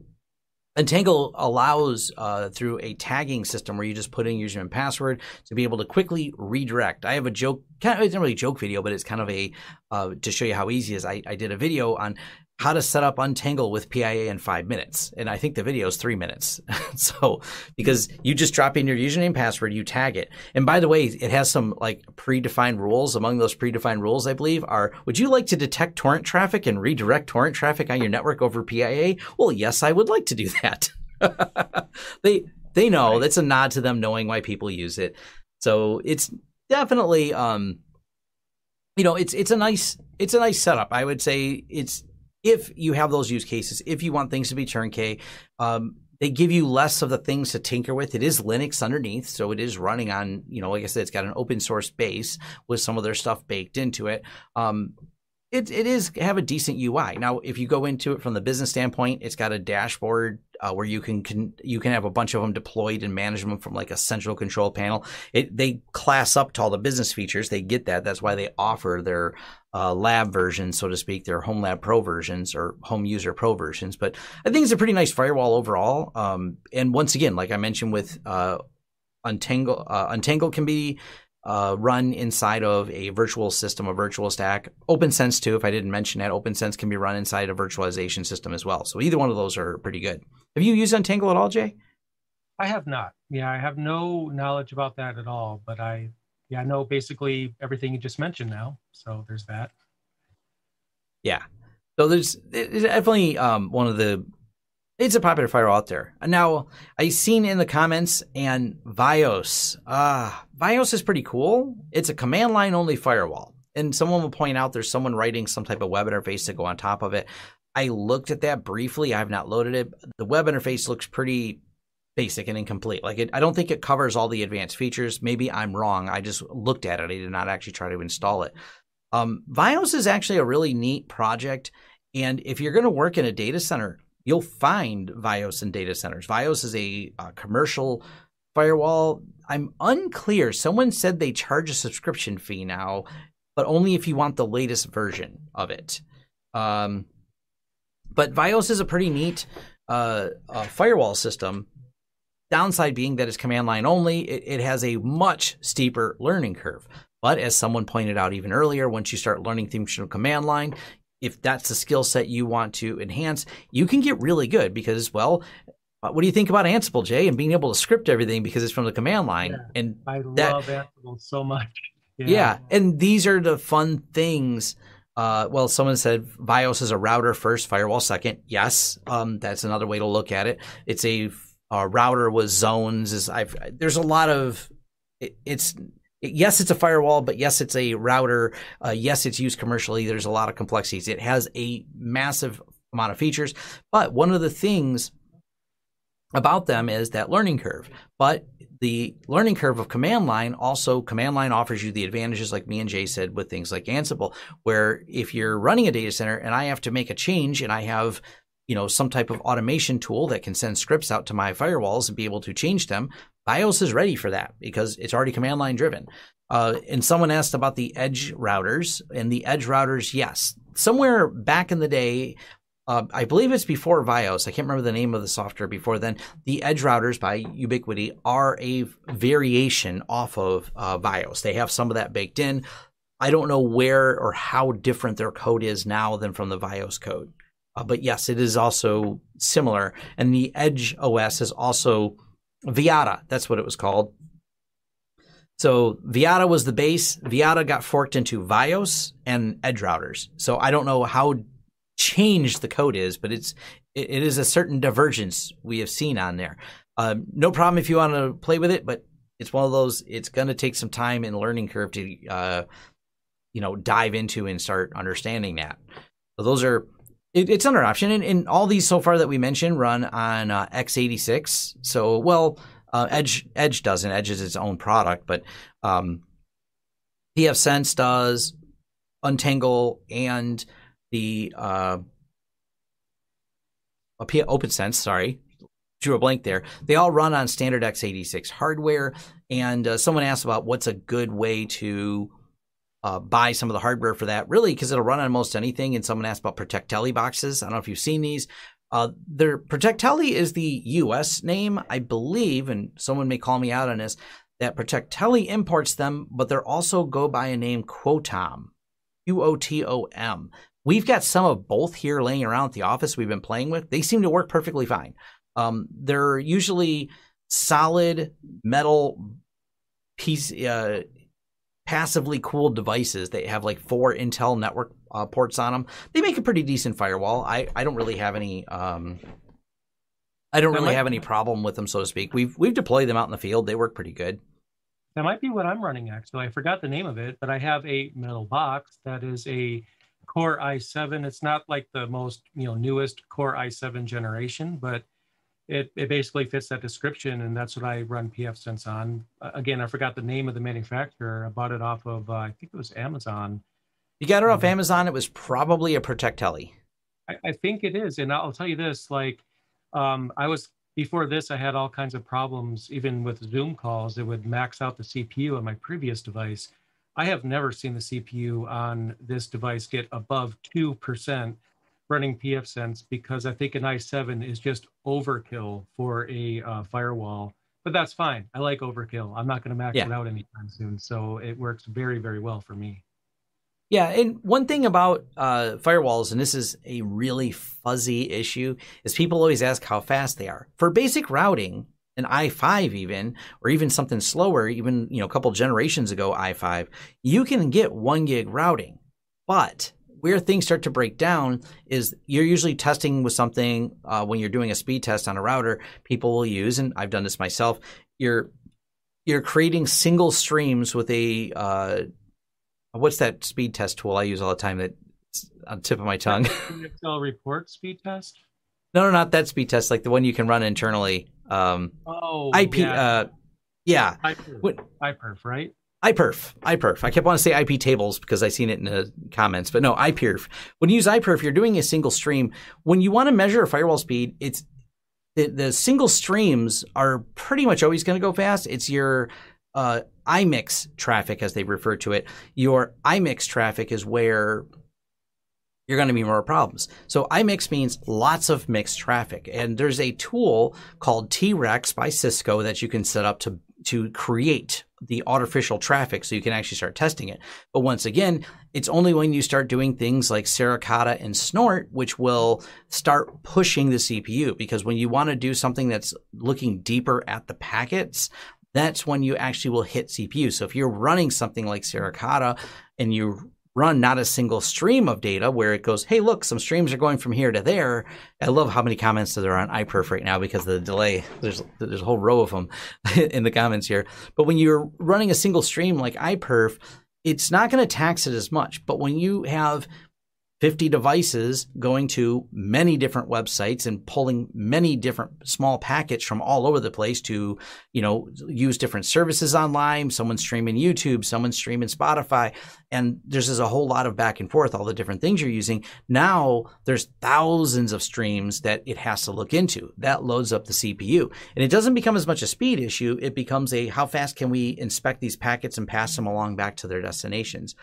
Untangle allows uh, through a tagging system where you just put in username and password to be able to quickly redirect. I have a joke, kind of, it's not really a joke video, but it's kind of a uh, to show you how easy it is. I, I did a video on how to set up Untangle with PIA in five minutes. And I think the video is three minutes. (laughs) so, because you just drop in your username password, you tag it. And by the way, it has some like predefined rules. Among those predefined rules, I believe, are would you like to detect torrent traffic and redirect torrent traffic on your network over PIA? Well, yes, I would like to do that. (laughs) they they know right. that's a nod to them knowing why people use it. So it's definitely um you know it's it's a nice it's a nice setup i would say it's if you have those use cases if you want things to be turnkey um they give you less of the things to tinker with. It is Linux underneath, so it is running on, you know, like I said, it's got an open source base with some of their stuff baked into it. Um, it it is have a decent UI. Now, if you go into it from the business standpoint, it's got a dashboard uh, where you can, can you can have a bunch of them deployed and manage them from like a central control panel. It they class up to all the business features. They get that. That's why they offer their uh, lab versions, so to speak, their Home Lab Pro versions or Home User Pro versions. But I think it's a pretty nice firewall overall. Um, and once again, like I mentioned with uh, Untangle, uh, Untangle can be uh, run inside of a virtual system, a virtual stack. OPNsense too, if I didn't mention that, OPNsense can be run inside a virtualization system as well. So either one of those are pretty good. Have you used Untangle at all, Jay? I have not. Yeah, I have no knowledge about that at all. But I, yeah, I know basically everything you just mentioned now. So there's that. Yeah. So there's it's definitely um, one of the it's a popular firewall out there. Now, I seen in the comments and VyOS. Uh, VyOS is pretty cool. It's a command line only firewall. And someone will point out there's someone writing some type of web interface to go on top of it. I looked at that briefly. I have not loaded it. The web interface looks pretty basic and incomplete. Like it, I don't think it covers all the advanced features. Maybe I'm wrong. I just looked at it. I did not actually try to install it. Um, VyOS is actually a really neat project. And if you're going to work in a data center, you'll find VyOS in data centers. VyOS is a, a commercial firewall. I'm unclear. Someone said they charge a subscription fee now, but only if you want the latest version of it. Um, but VyOS is a pretty neat uh, uh, firewall system. Downside being that it's command line only, it, it has a much steeper learning curve. But as someone pointed out even earlier, once you start learning things from command line, if that's the skill set you want to enhance, you can get really good because, well, uh, what do you think about Ansible, Jay, and being able to script everything because it's from the command line? Yeah, and I that, love Ansible so much. (laughs) Yeah. yeah. and these are the fun things. Uh, well, someone said VyOS is a router first, firewall second. Yes, um, that's another way to look at it. It's a, a router with zones. Is I've there's a lot of it, it's yes, it's a firewall, but yes, it's a router. Uh, yes, it's used commercially. There's a lot of complexities. It has a massive amount of features, but one of the things about them is that learning curve. But the learning curve of command line also command line offers you the advantages like me and Jay said with things like Ansible, where if you're running a data center and I have to make a change and I have you know some type of automation tool that can send scripts out to my firewalls and be able to change them VyOS is ready for that because it's already command line driven. Uh, and someone asked about the edge routers, and the edge routers, yes, somewhere back in the day, uh, I believe it's before VyOS. I can't remember the name of the software before then. The edge routers by Ubiquiti are a variation off of uh, VyOS. They have some of that baked in. I don't know where or how different their code is now than from the VyOS code. Uh, but yes, it is also similar. And the Edge OS is also Vyatta, that's what it was called. So Vyatta was the base. Vyatta got forked into VyOS and Edge routers. So I don't know how changed the code is, but it's it, it is a certain divergence we have seen on there. Um, no problem if you want to play with it, but it's one of those. It's going to take some time and learning curve to uh, you know dive into and start understanding that. So those are it, it's another option, and, and, all these so far that we mentioned run on uh, x86. So, well, uh, Edge Edge doesn't. Edge is its own product, but um, pfSense does, Untangle, and the uh, OPNsense. Sorry, drew a blank there. They all run on standard x86 hardware. And uh, someone asked about what's a good way to uh, buy some of the hardware for that, really, because it'll run on most anything. And someone asked about Protectli boxes. I don't know if you've seen these. Uh, their Protectli is the U.S. name, I believe, and someone may call me out on this. That Protectli imports them, but they're also go by a name Qotom, Q O T O M. We've got some of both here laying around at the office we've been playing with. They seem to work perfectly fine. Um, they're usually solid metal piece uh, passively cooled devices that have like four Intel network uh, ports on them. They make a pretty decent firewall. I, I don't really have any um, I don't really have any problem with them, so to speak. We've we've deployed them out in the field. They work pretty good. That might be what I'm running actually. I forgot the name of it, but I have a metal box that is a Core i7. It's not like the most you know newest Core i7 generation, but it, it basically fits that description, and that's what I run pfSense on. Uh, again, I forgot the name of the manufacturer. I bought it off of uh, I think it was Amazon. You got it off um, Amazon. It was probably a Protectli. I, I think it is, and I'll tell you this: like, um, I was before this, I had all kinds of problems, even with Zoom calls. It would max out the CPU on my previous device. I have never seen the CPU on this device get above 2% running pfSense because I think an i7 is just overkill for a uh, firewall. But that's fine. I like overkill. I'm not going to max yeah. it out anytime soon. So it works very, very well for me. Yeah, and one thing about uh, firewalls, and this is a really fuzzy issue, is people always ask how fast they are. For basic routing, an i5 even, or even something slower, even you know a couple generations ago i5, you can get one gig routing. But where things start to break down is you're usually testing with something uh, when you're doing a speed test on a router. People will use, and I've done this myself. You're you're creating single streams with a uh, what's that speed test tool I use all the time that's on the tip of my tongue? (laughs) Excel report speed test? No, no, not that speed test. Like the one you can run internally. Um, oh, IP. Yeah. Uh, yeah. iPerf, iPerf, right? iPerf, iPerf. I kept wanting to say IP tables because I seen it in the comments, but no, iPerf. When you use iPerf, you're doing a single stream. When you want to measure a firewall speed, it's the, the single streams are pretty much always going to go fast. It's your uh, IMIX traffic, as they refer to it. Your IMIX traffic is where you're going to be more problems. So IMIX means lots of mixed traffic. And there's a tool called T-Rex by Cisco that you can set up to, to create the artificial traffic so you can actually start testing it. But once again, it's only when you start doing things like Suricata and Snort, which will start pushing the CPU. Because when you want to do something that's looking deeper at the packets, that's when you actually will hit CPU. So if you're running something like Suricata and you run not a single stream of data where it goes, hey, look, some streams are going from here to there. I love how many comments there are on iPerf right now because of the delay. There's there's a whole row of them (laughs) in the comments here. But when you're running a single stream like iPerf, it's not going to tax it as much. But when you have 50 devices going to many different websites and pulling many different small packets from all over the place to, you know, use different services online. Someone's streaming YouTube, someone's streaming Spotify, and there's just a whole lot of back and forth, all the different things you're using. Now there's thousands of streams that it has to look into. That loads up the CPU. And it doesn't become as much a speed issue. It becomes a how fast can we inspect these packets and pass them along back to their destinations.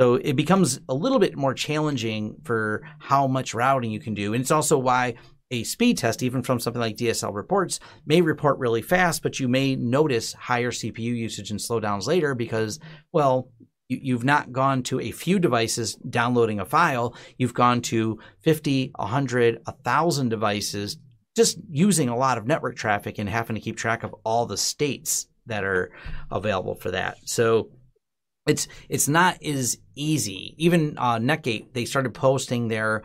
So it becomes a little bit more challenging for how much routing you can do. And it's also why a speed test, even from something like DSL reports, may report really fast, but you may notice higher CPU usage and slowdowns later because, well, you've not gone to a few devices downloading a file. You've gone to 50, 100, 1,000 devices just using a lot of network traffic and having to keep track of all the states that are available for that. So it's it's not as easy. Even uh, Netgate, they started posting their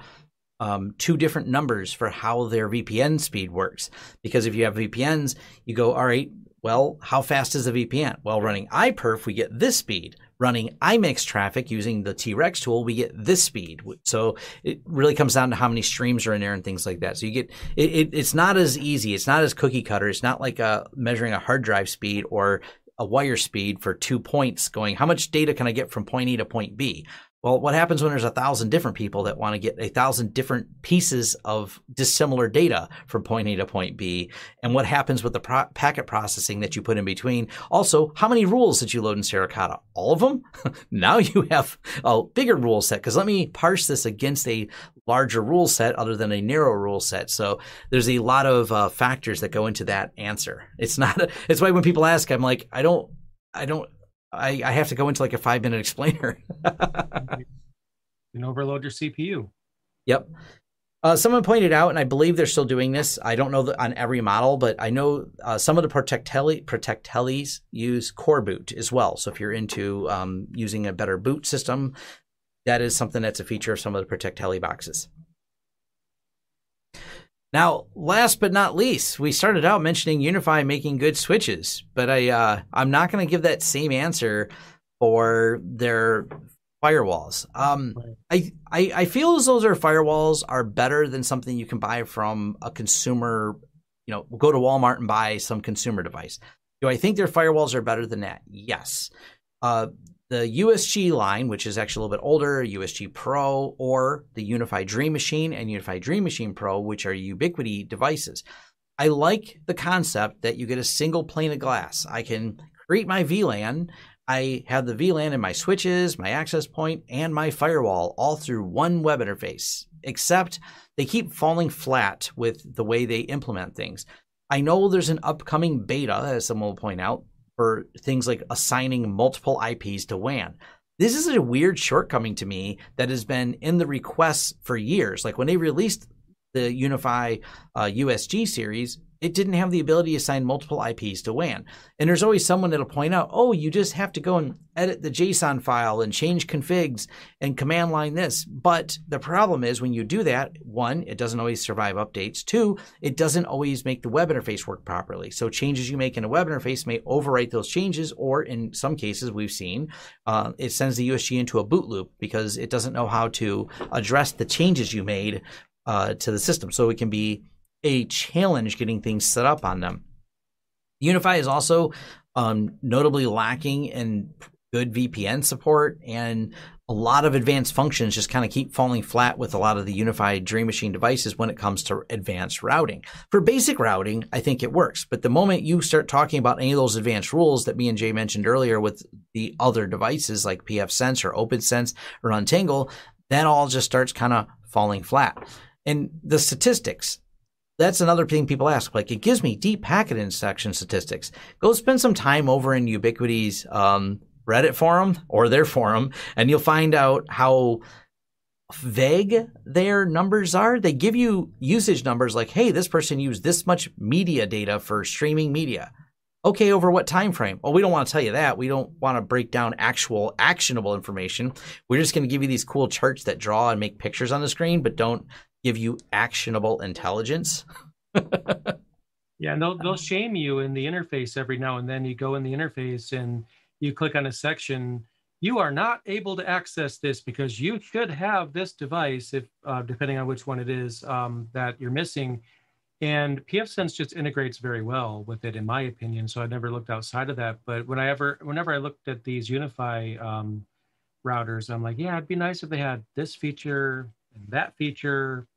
um, two different numbers for how their VPN speed works. Because if you have VPNs, you go, all right, well, how fast is the VPN? Well, running iPerf, we get this speed. Running IMIX traffic using the T-Rex tool, we get this speed. So it really comes down to how many streams are in there and things like that. So you get it, it it's not as easy. It's not as cookie cutter. It's not like uh, measuring a hard drive speed or a wire speed for two points going, how much data can I get from point A to point B? Well, what happens when there's a thousand different people that want to get a thousand different pieces of dissimilar data from point A to point B? And what happens with the pro- packet processing that you put in between? Also, how many rules did you load in Suricata? All of them? (laughs) now you have a bigger rule set because let me parse this against a larger rule set other than a narrow rule set. So there's a lot of uh, factors that go into that answer. It's not, a, it's why when people ask, I'm like, I don't, I don't I, I have to go into like a five minute (laughs) explainer. and overload your CPU. Yep. Uh, someone pointed out, and I believe they're still doing this. I don't know on every model, but I know uh, some of the Protectli, Protectlis use coreboot as well. So if you're into um, using a better boot system, that is something that's a feature of some of the Protectli boxes. Now, last but not least, we started out mentioning UniFi making good switches, but I uh, I'm not going to give that same answer for their firewalls. Um, I, I I feel as though their firewalls are better than something you can buy from a consumer. You know, go to Walmart and buy some consumer device. Do I think their firewalls are better than that? Yes. Uh, the USG line, which is actually a little bit older, USG Pro, or the UniFi Dream Machine and UniFi Dream Machine Pro, which are Ubiquiti devices. I like the concept that you get a single pane of glass. I can create my VLAN. I have the VLAN in my switches, my access point, and my firewall all through one web interface, except they keep falling flat with the way they implement things. I know there's an upcoming beta, as someone will point out, for things like assigning multiple IPs to WAN. This is a weird shortcoming to me that has been in the requests for years. Like when they released the UniFi uh, USG series, it didn't have the ability to assign multiple IPs to WAN. And there's always someone that'll point out, oh, you just have to go and edit the JSON file and change configs and command line this. But the problem is when you do that, one, it doesn't always survive updates. Two, it doesn't always make the web interface work properly. So changes you make in a web interface may overwrite those changes, or in some cases we've seen, uh, it sends the USG into a boot loop because it doesn't know how to address the changes you made uh, to the system. So it can be a challenge getting things set up on them. UniFi is also um, notably lacking in good VPN support and a lot of advanced functions just kind of keep falling flat with a lot of the UniFi Dream Machine devices when it comes to advanced routing. For basic routing, I think it works. But the moment you start talking about any of those advanced rules that me and Jay mentioned earlier with the other devices like pfSense or OPNsense or Untangle, that all just starts kind of falling flat. And the statistics, that's another thing people ask. Like, it gives me deep packet inspection statistics. Go spend some time over in Ubiquiti's um, Reddit forum or their forum, and you'll find out how vague their numbers are. They give you usage numbers like, "Hey, this person used this much media data for streaming media." Okay, over what time frame? Well, we don't want to tell you that. We don't want to break down actual actionable information. We're just going to give you these cool charts that draw and make pictures on the screen, but don't give you actionable intelligence. (laughs) yeah, and they'll they'll shame you in the interface every now and then. You go in the interface and you click on a section. You are not able to access this because you should have this device, if uh, depending on which one it is um, that you're missing. And pfSense just integrates very well with it, in my opinion. So I never looked outside of that. But when I ever, whenever I looked at these UniFi um, routers, I'm like, yeah, it'd be nice if they had this feature, and that feature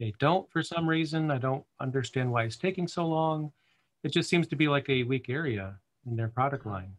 they don't for some reason. I don't understand why it's taking so long. It just seems to be like a weak area in their product line.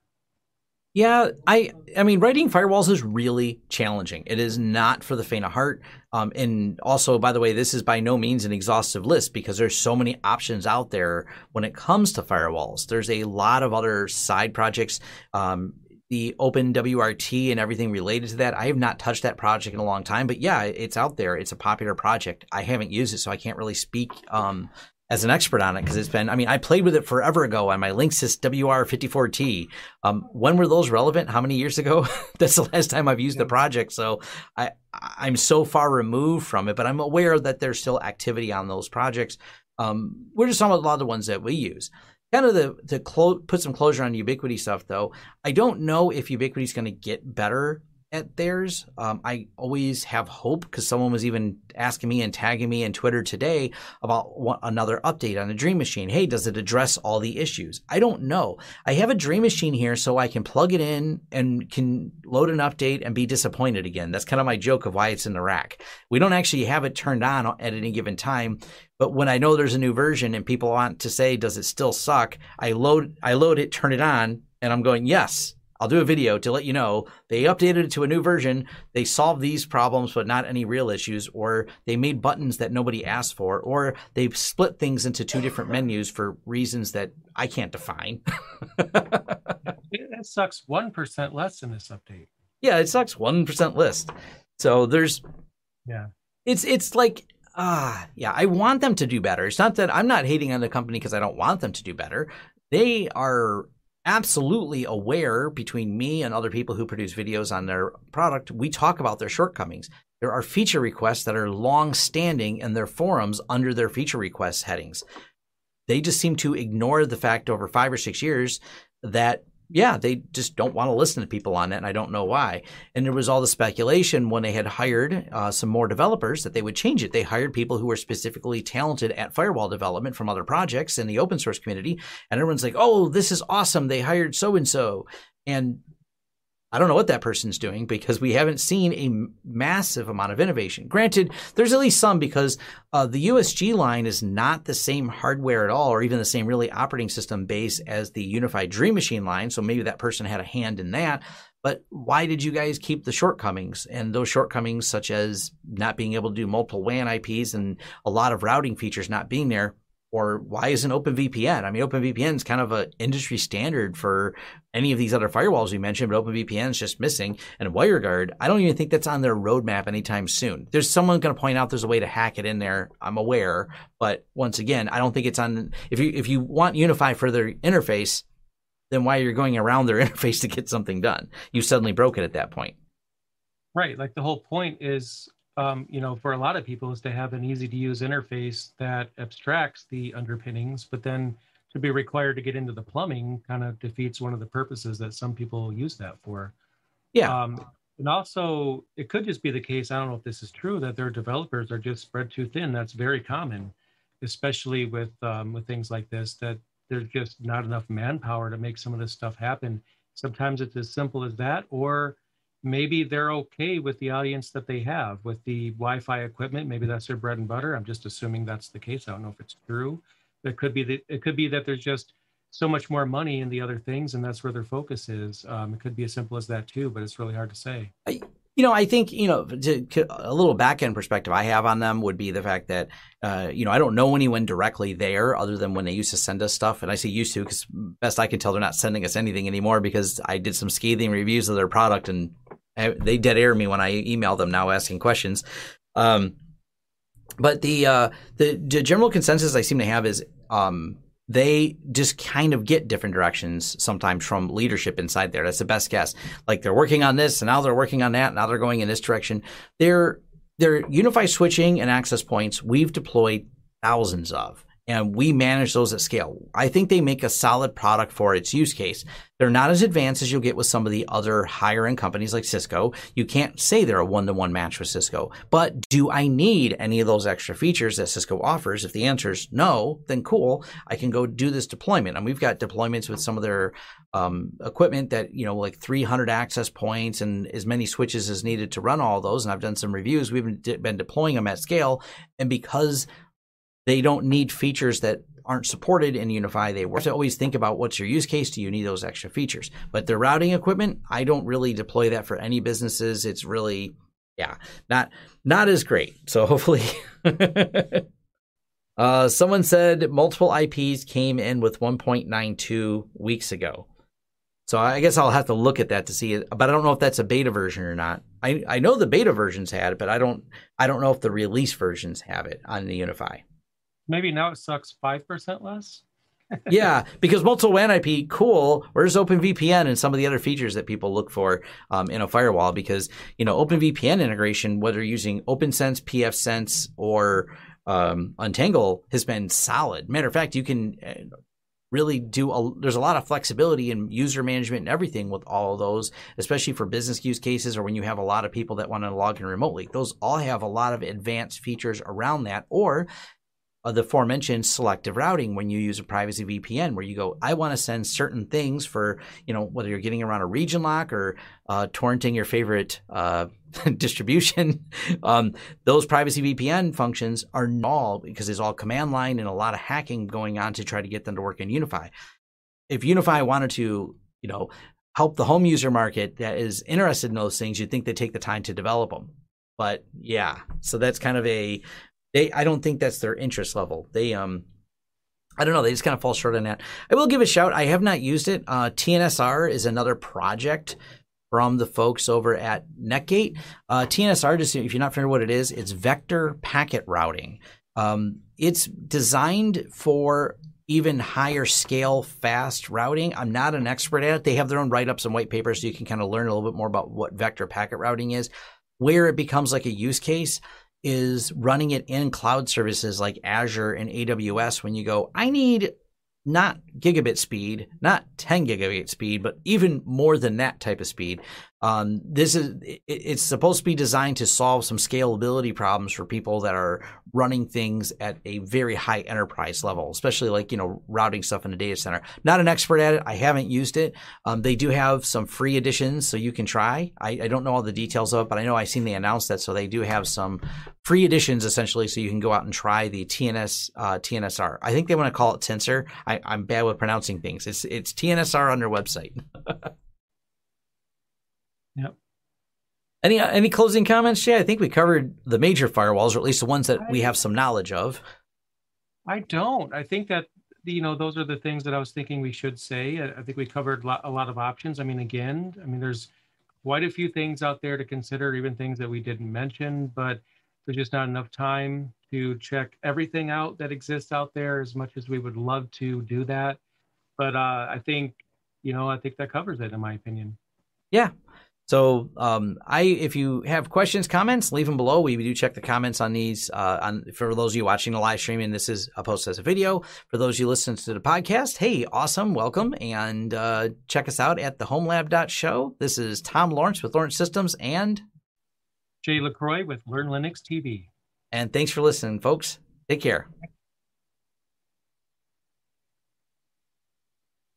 Yeah, I I mean writing firewalls is really challenging. It is not for the faint of heart. Um, and also, by the way, this is by no means an exhaustive list because there's so many options out there when it comes to firewalls. There's a lot of other side projects. Um, the open WRT and everything related to that. I have not touched that project in a long time, but yeah, it's out there. It's a popular project. I haven't used it, so I can't really speak um, as an expert on it because it's been. I mean, I played with it forever ago on my Linksys WR54T. Um, when were those relevant? How many years ago? (laughs) That's the last time I've used the project. So I I'm so far removed from it, but I'm aware that there's still activity on those projects. Um, we're just talking about a lot of the ones that we use kind of the to clo- put some closure on Ubiquiti stuff though. I don't know if Ubiquiti is going to get better at theirs. Um, I always have hope because someone was even asking me and tagging me in Twitter today about what, another update on the Dream Machine. Hey, does it address all the issues? I don't know. I have a Dream Machine here so I can plug it in and can load an update and be disappointed again. That's kind of my joke of why it's in the rack. We don't actually have it turned on at any given time. But when I know there's a new version and people want to say, does it still suck? I load, I load it, turn it on, and I'm going, yes, I'll do a video to let you know they updated it to a new version. They solved these problems, but not any real issues, or they made buttons that nobody asked for, or they split things into two different menus for reasons that I can't define. (laughs) it sucks 1% less in this update. Yeah, it sucks 1% list. So there's, yeah, it's, it's like, ah, uh, yeah, I want them to do better. It's not that I'm not hating on the company because I don't want them to do better. They are absolutely aware between me and other people who produce videos on their product. We talk about their shortcomings. there are feature requests that are long standing in their forums under their feature request headings. They just seem to ignore the fact over five or six years that yeah, they just don't want to listen to people on it, and I don't know why. And there was all the speculation when they had hired uh, some more developers that they would change it. They hired people who were specifically talented at firewall development from other projects in the open source community, and everyone's like, "Oh, this is awesome! They hired so and so." And I don't know what that person's doing because we haven't seen a massive amount of innovation. Granted, there's at least some because uh, the USG line is not the same hardware at all, or even the same really operating system base as the UniFi Dream Machine line. So maybe that person had a hand in that. But why did you guys keep the shortcomings? And those shortcomings, such as not being able to do multiple WAN IPs and a lot of routing features not being there, or why isn't OpenVPN? I mean, OpenVPN is kind of an industry standard for any of these other firewalls we mentioned, but OpenVPN is just missing. And WireGuard, I don't even think that's on their roadmap anytime soon. There's someone going to point out there's a way to hack it in there. I'm aware, but once again, I don't think it's on. If you if you want UniFi for their interface, then why you're going around their (laughs) interface to get something done? You suddenly broke it at that point. Right. Like the whole point is um, you know, for a lot of people is to have an easy to use interface that abstracts the underpinnings, but then to be required to get into the plumbing kind of defeats one of the purposes that some people use that for. Yeah. Um, and also, it could just be the case. I don't know if this is true that their developers are just spread too thin. That's very common, especially with um, with things like this. That there's just not enough manpower to make some of this stuff happen. Sometimes it's as simple as that, or maybe they're okay with the audience that they have with the Wi-Fi equipment. Maybe that's their bread and butter. I'm just assuming that's the case. I don't know if it's true. It could be that it could be that there's just so much more money in the other things, and that's where their focus is. Um, it could be as simple as that too, but it's really hard to say. I, you know, I think you know to, a little back end perspective I have on them would be the fact that uh, you know I don't know anyone directly there other than when they used to send us stuff, and I say used to because best I can tell they're not sending us anything anymore because I did some scathing reviews of their product and they dead air me when I email them now asking questions. Um, but the, uh, the, the general consensus I seem to have is um, they just kind of get different directions sometimes from leadership inside there. That's the best guess. Like they're working on this, and now they're working on that. Now they're going in this direction. They're they're UniFi switching and access points. We've deployed thousands of and we manage those at scale. I think they make a solid product for its use case. They're not as advanced as you'll get with some of the other higher end companies like Cisco. You can't say they're a one to one match with Cisco. But do I need any of those extra features that Cisco offers? If the answer is no, then cool. I can go do this deployment. And we've got deployments with some of their um, equipment that, you know, like 300 access points and as many switches as needed to run all those. And I've done some reviews. We've been deploying them at scale. And because they don't need features that aren't supported in UniFi. They have to always think about what's your use case. Do you need those extra features? But the routing equipment, I don't really deploy that for any businesses. It's really, yeah, not not as great. So (laughs) hopefully. (laughs) uh, someone said multiple IPs came in with 1.92 weeks ago. So I guess I'll have to look at that to see it, but I don't know if that's a beta version or not. I, I know the beta versions had it, but I don't I don't know if the release versions have it on the UniFi maybe now it sucks 5% less. (laughs) yeah, because multiple WAN IP, cool. Where's OpenVPN and some of the other features that people look for um, in a firewall? Because you know, OpenVPN integration, whether using OPNsense, pfSense, or um, Untangle, has been solid. Matter of fact, you can uh, really do. A, there's a lot of flexibility in user management and everything with all of those, especially for business use cases or when you have a lot of people that want to log in remotely. Those all have a lot of advanced features around that, or the aforementioned selective routing when you use a privacy VPN, where you go, I want to send certain things for, you know, whether you're getting around a region lock or uh, torrenting your favorite uh, (laughs) distribution. (laughs) um, those privacy VPN functions are null because there's all command line and a lot of hacking going on to try to get them to work in UniFi. If UniFi wanted to, you know, help the home user market that is interested in those things, you'd think they'd take the time to develop them. But yeah, so that's kind of a they I don't think that's their interest level. They um I don't know. They just kind of fall short on that. I will give a shout. I have not used it. Uh, TNSR is another project from the folks over at Netgate. Uh, TNSR, just if you're not familiar what it is, it's vector packet routing. Um, it's designed for even higher scale fast routing. I'm not an expert at it. They have their own write ups and white papers, so you can kind of learn a little bit more about what vector packet routing is. where it becomes like a use case is running it in cloud services like Azure and AWS when you go, I need not gigabit speed, not 10 gigabit speed, but even more than that type of speed. Um, this is it's supposed to be designed to solve some scalability problems for people that are running things at a very high enterprise level, especially like you know routing stuff in a data center. Not an expert at it. I haven't used it. Um, they do have some free editions, so you can try. I, I, don't know all the details of it, but I know I've seen they announced that, so they do have some free editions essentially, so you can go out and try the TNS uh, TNSR. I think they want to call it Tensor. I, I'm bad with pronouncing things. It's it's TNSR on their website. (laughs) Yep. Any uh, any closing comments, Jay? I think we covered the major firewalls, or at least the ones that I, we have some knowledge of. I don't. I think that you know those are the things that I was thinking we should say. I, I think we covered a lot of options. I mean, again, I mean, there's quite a few things out there to consider, even things that we didn't mention, but there's just not enough time to check everything out that exists out there as much as we would love to do that. But uh, I think, you know, I think that covers it in my opinion. Yeah, so, um, I if you have questions, comments, leave them below. We do check the comments on these. Uh, on for those of you watching the live stream, and this is a post as a video. For those of you listening to the podcast, hey, awesome, welcome, and uh, check us out at the HomeLab.show. This is Tom Lawrence with Lawrence Systems and Jay LaCroix with Learn Linux TV. And thanks for listening, folks. Take care.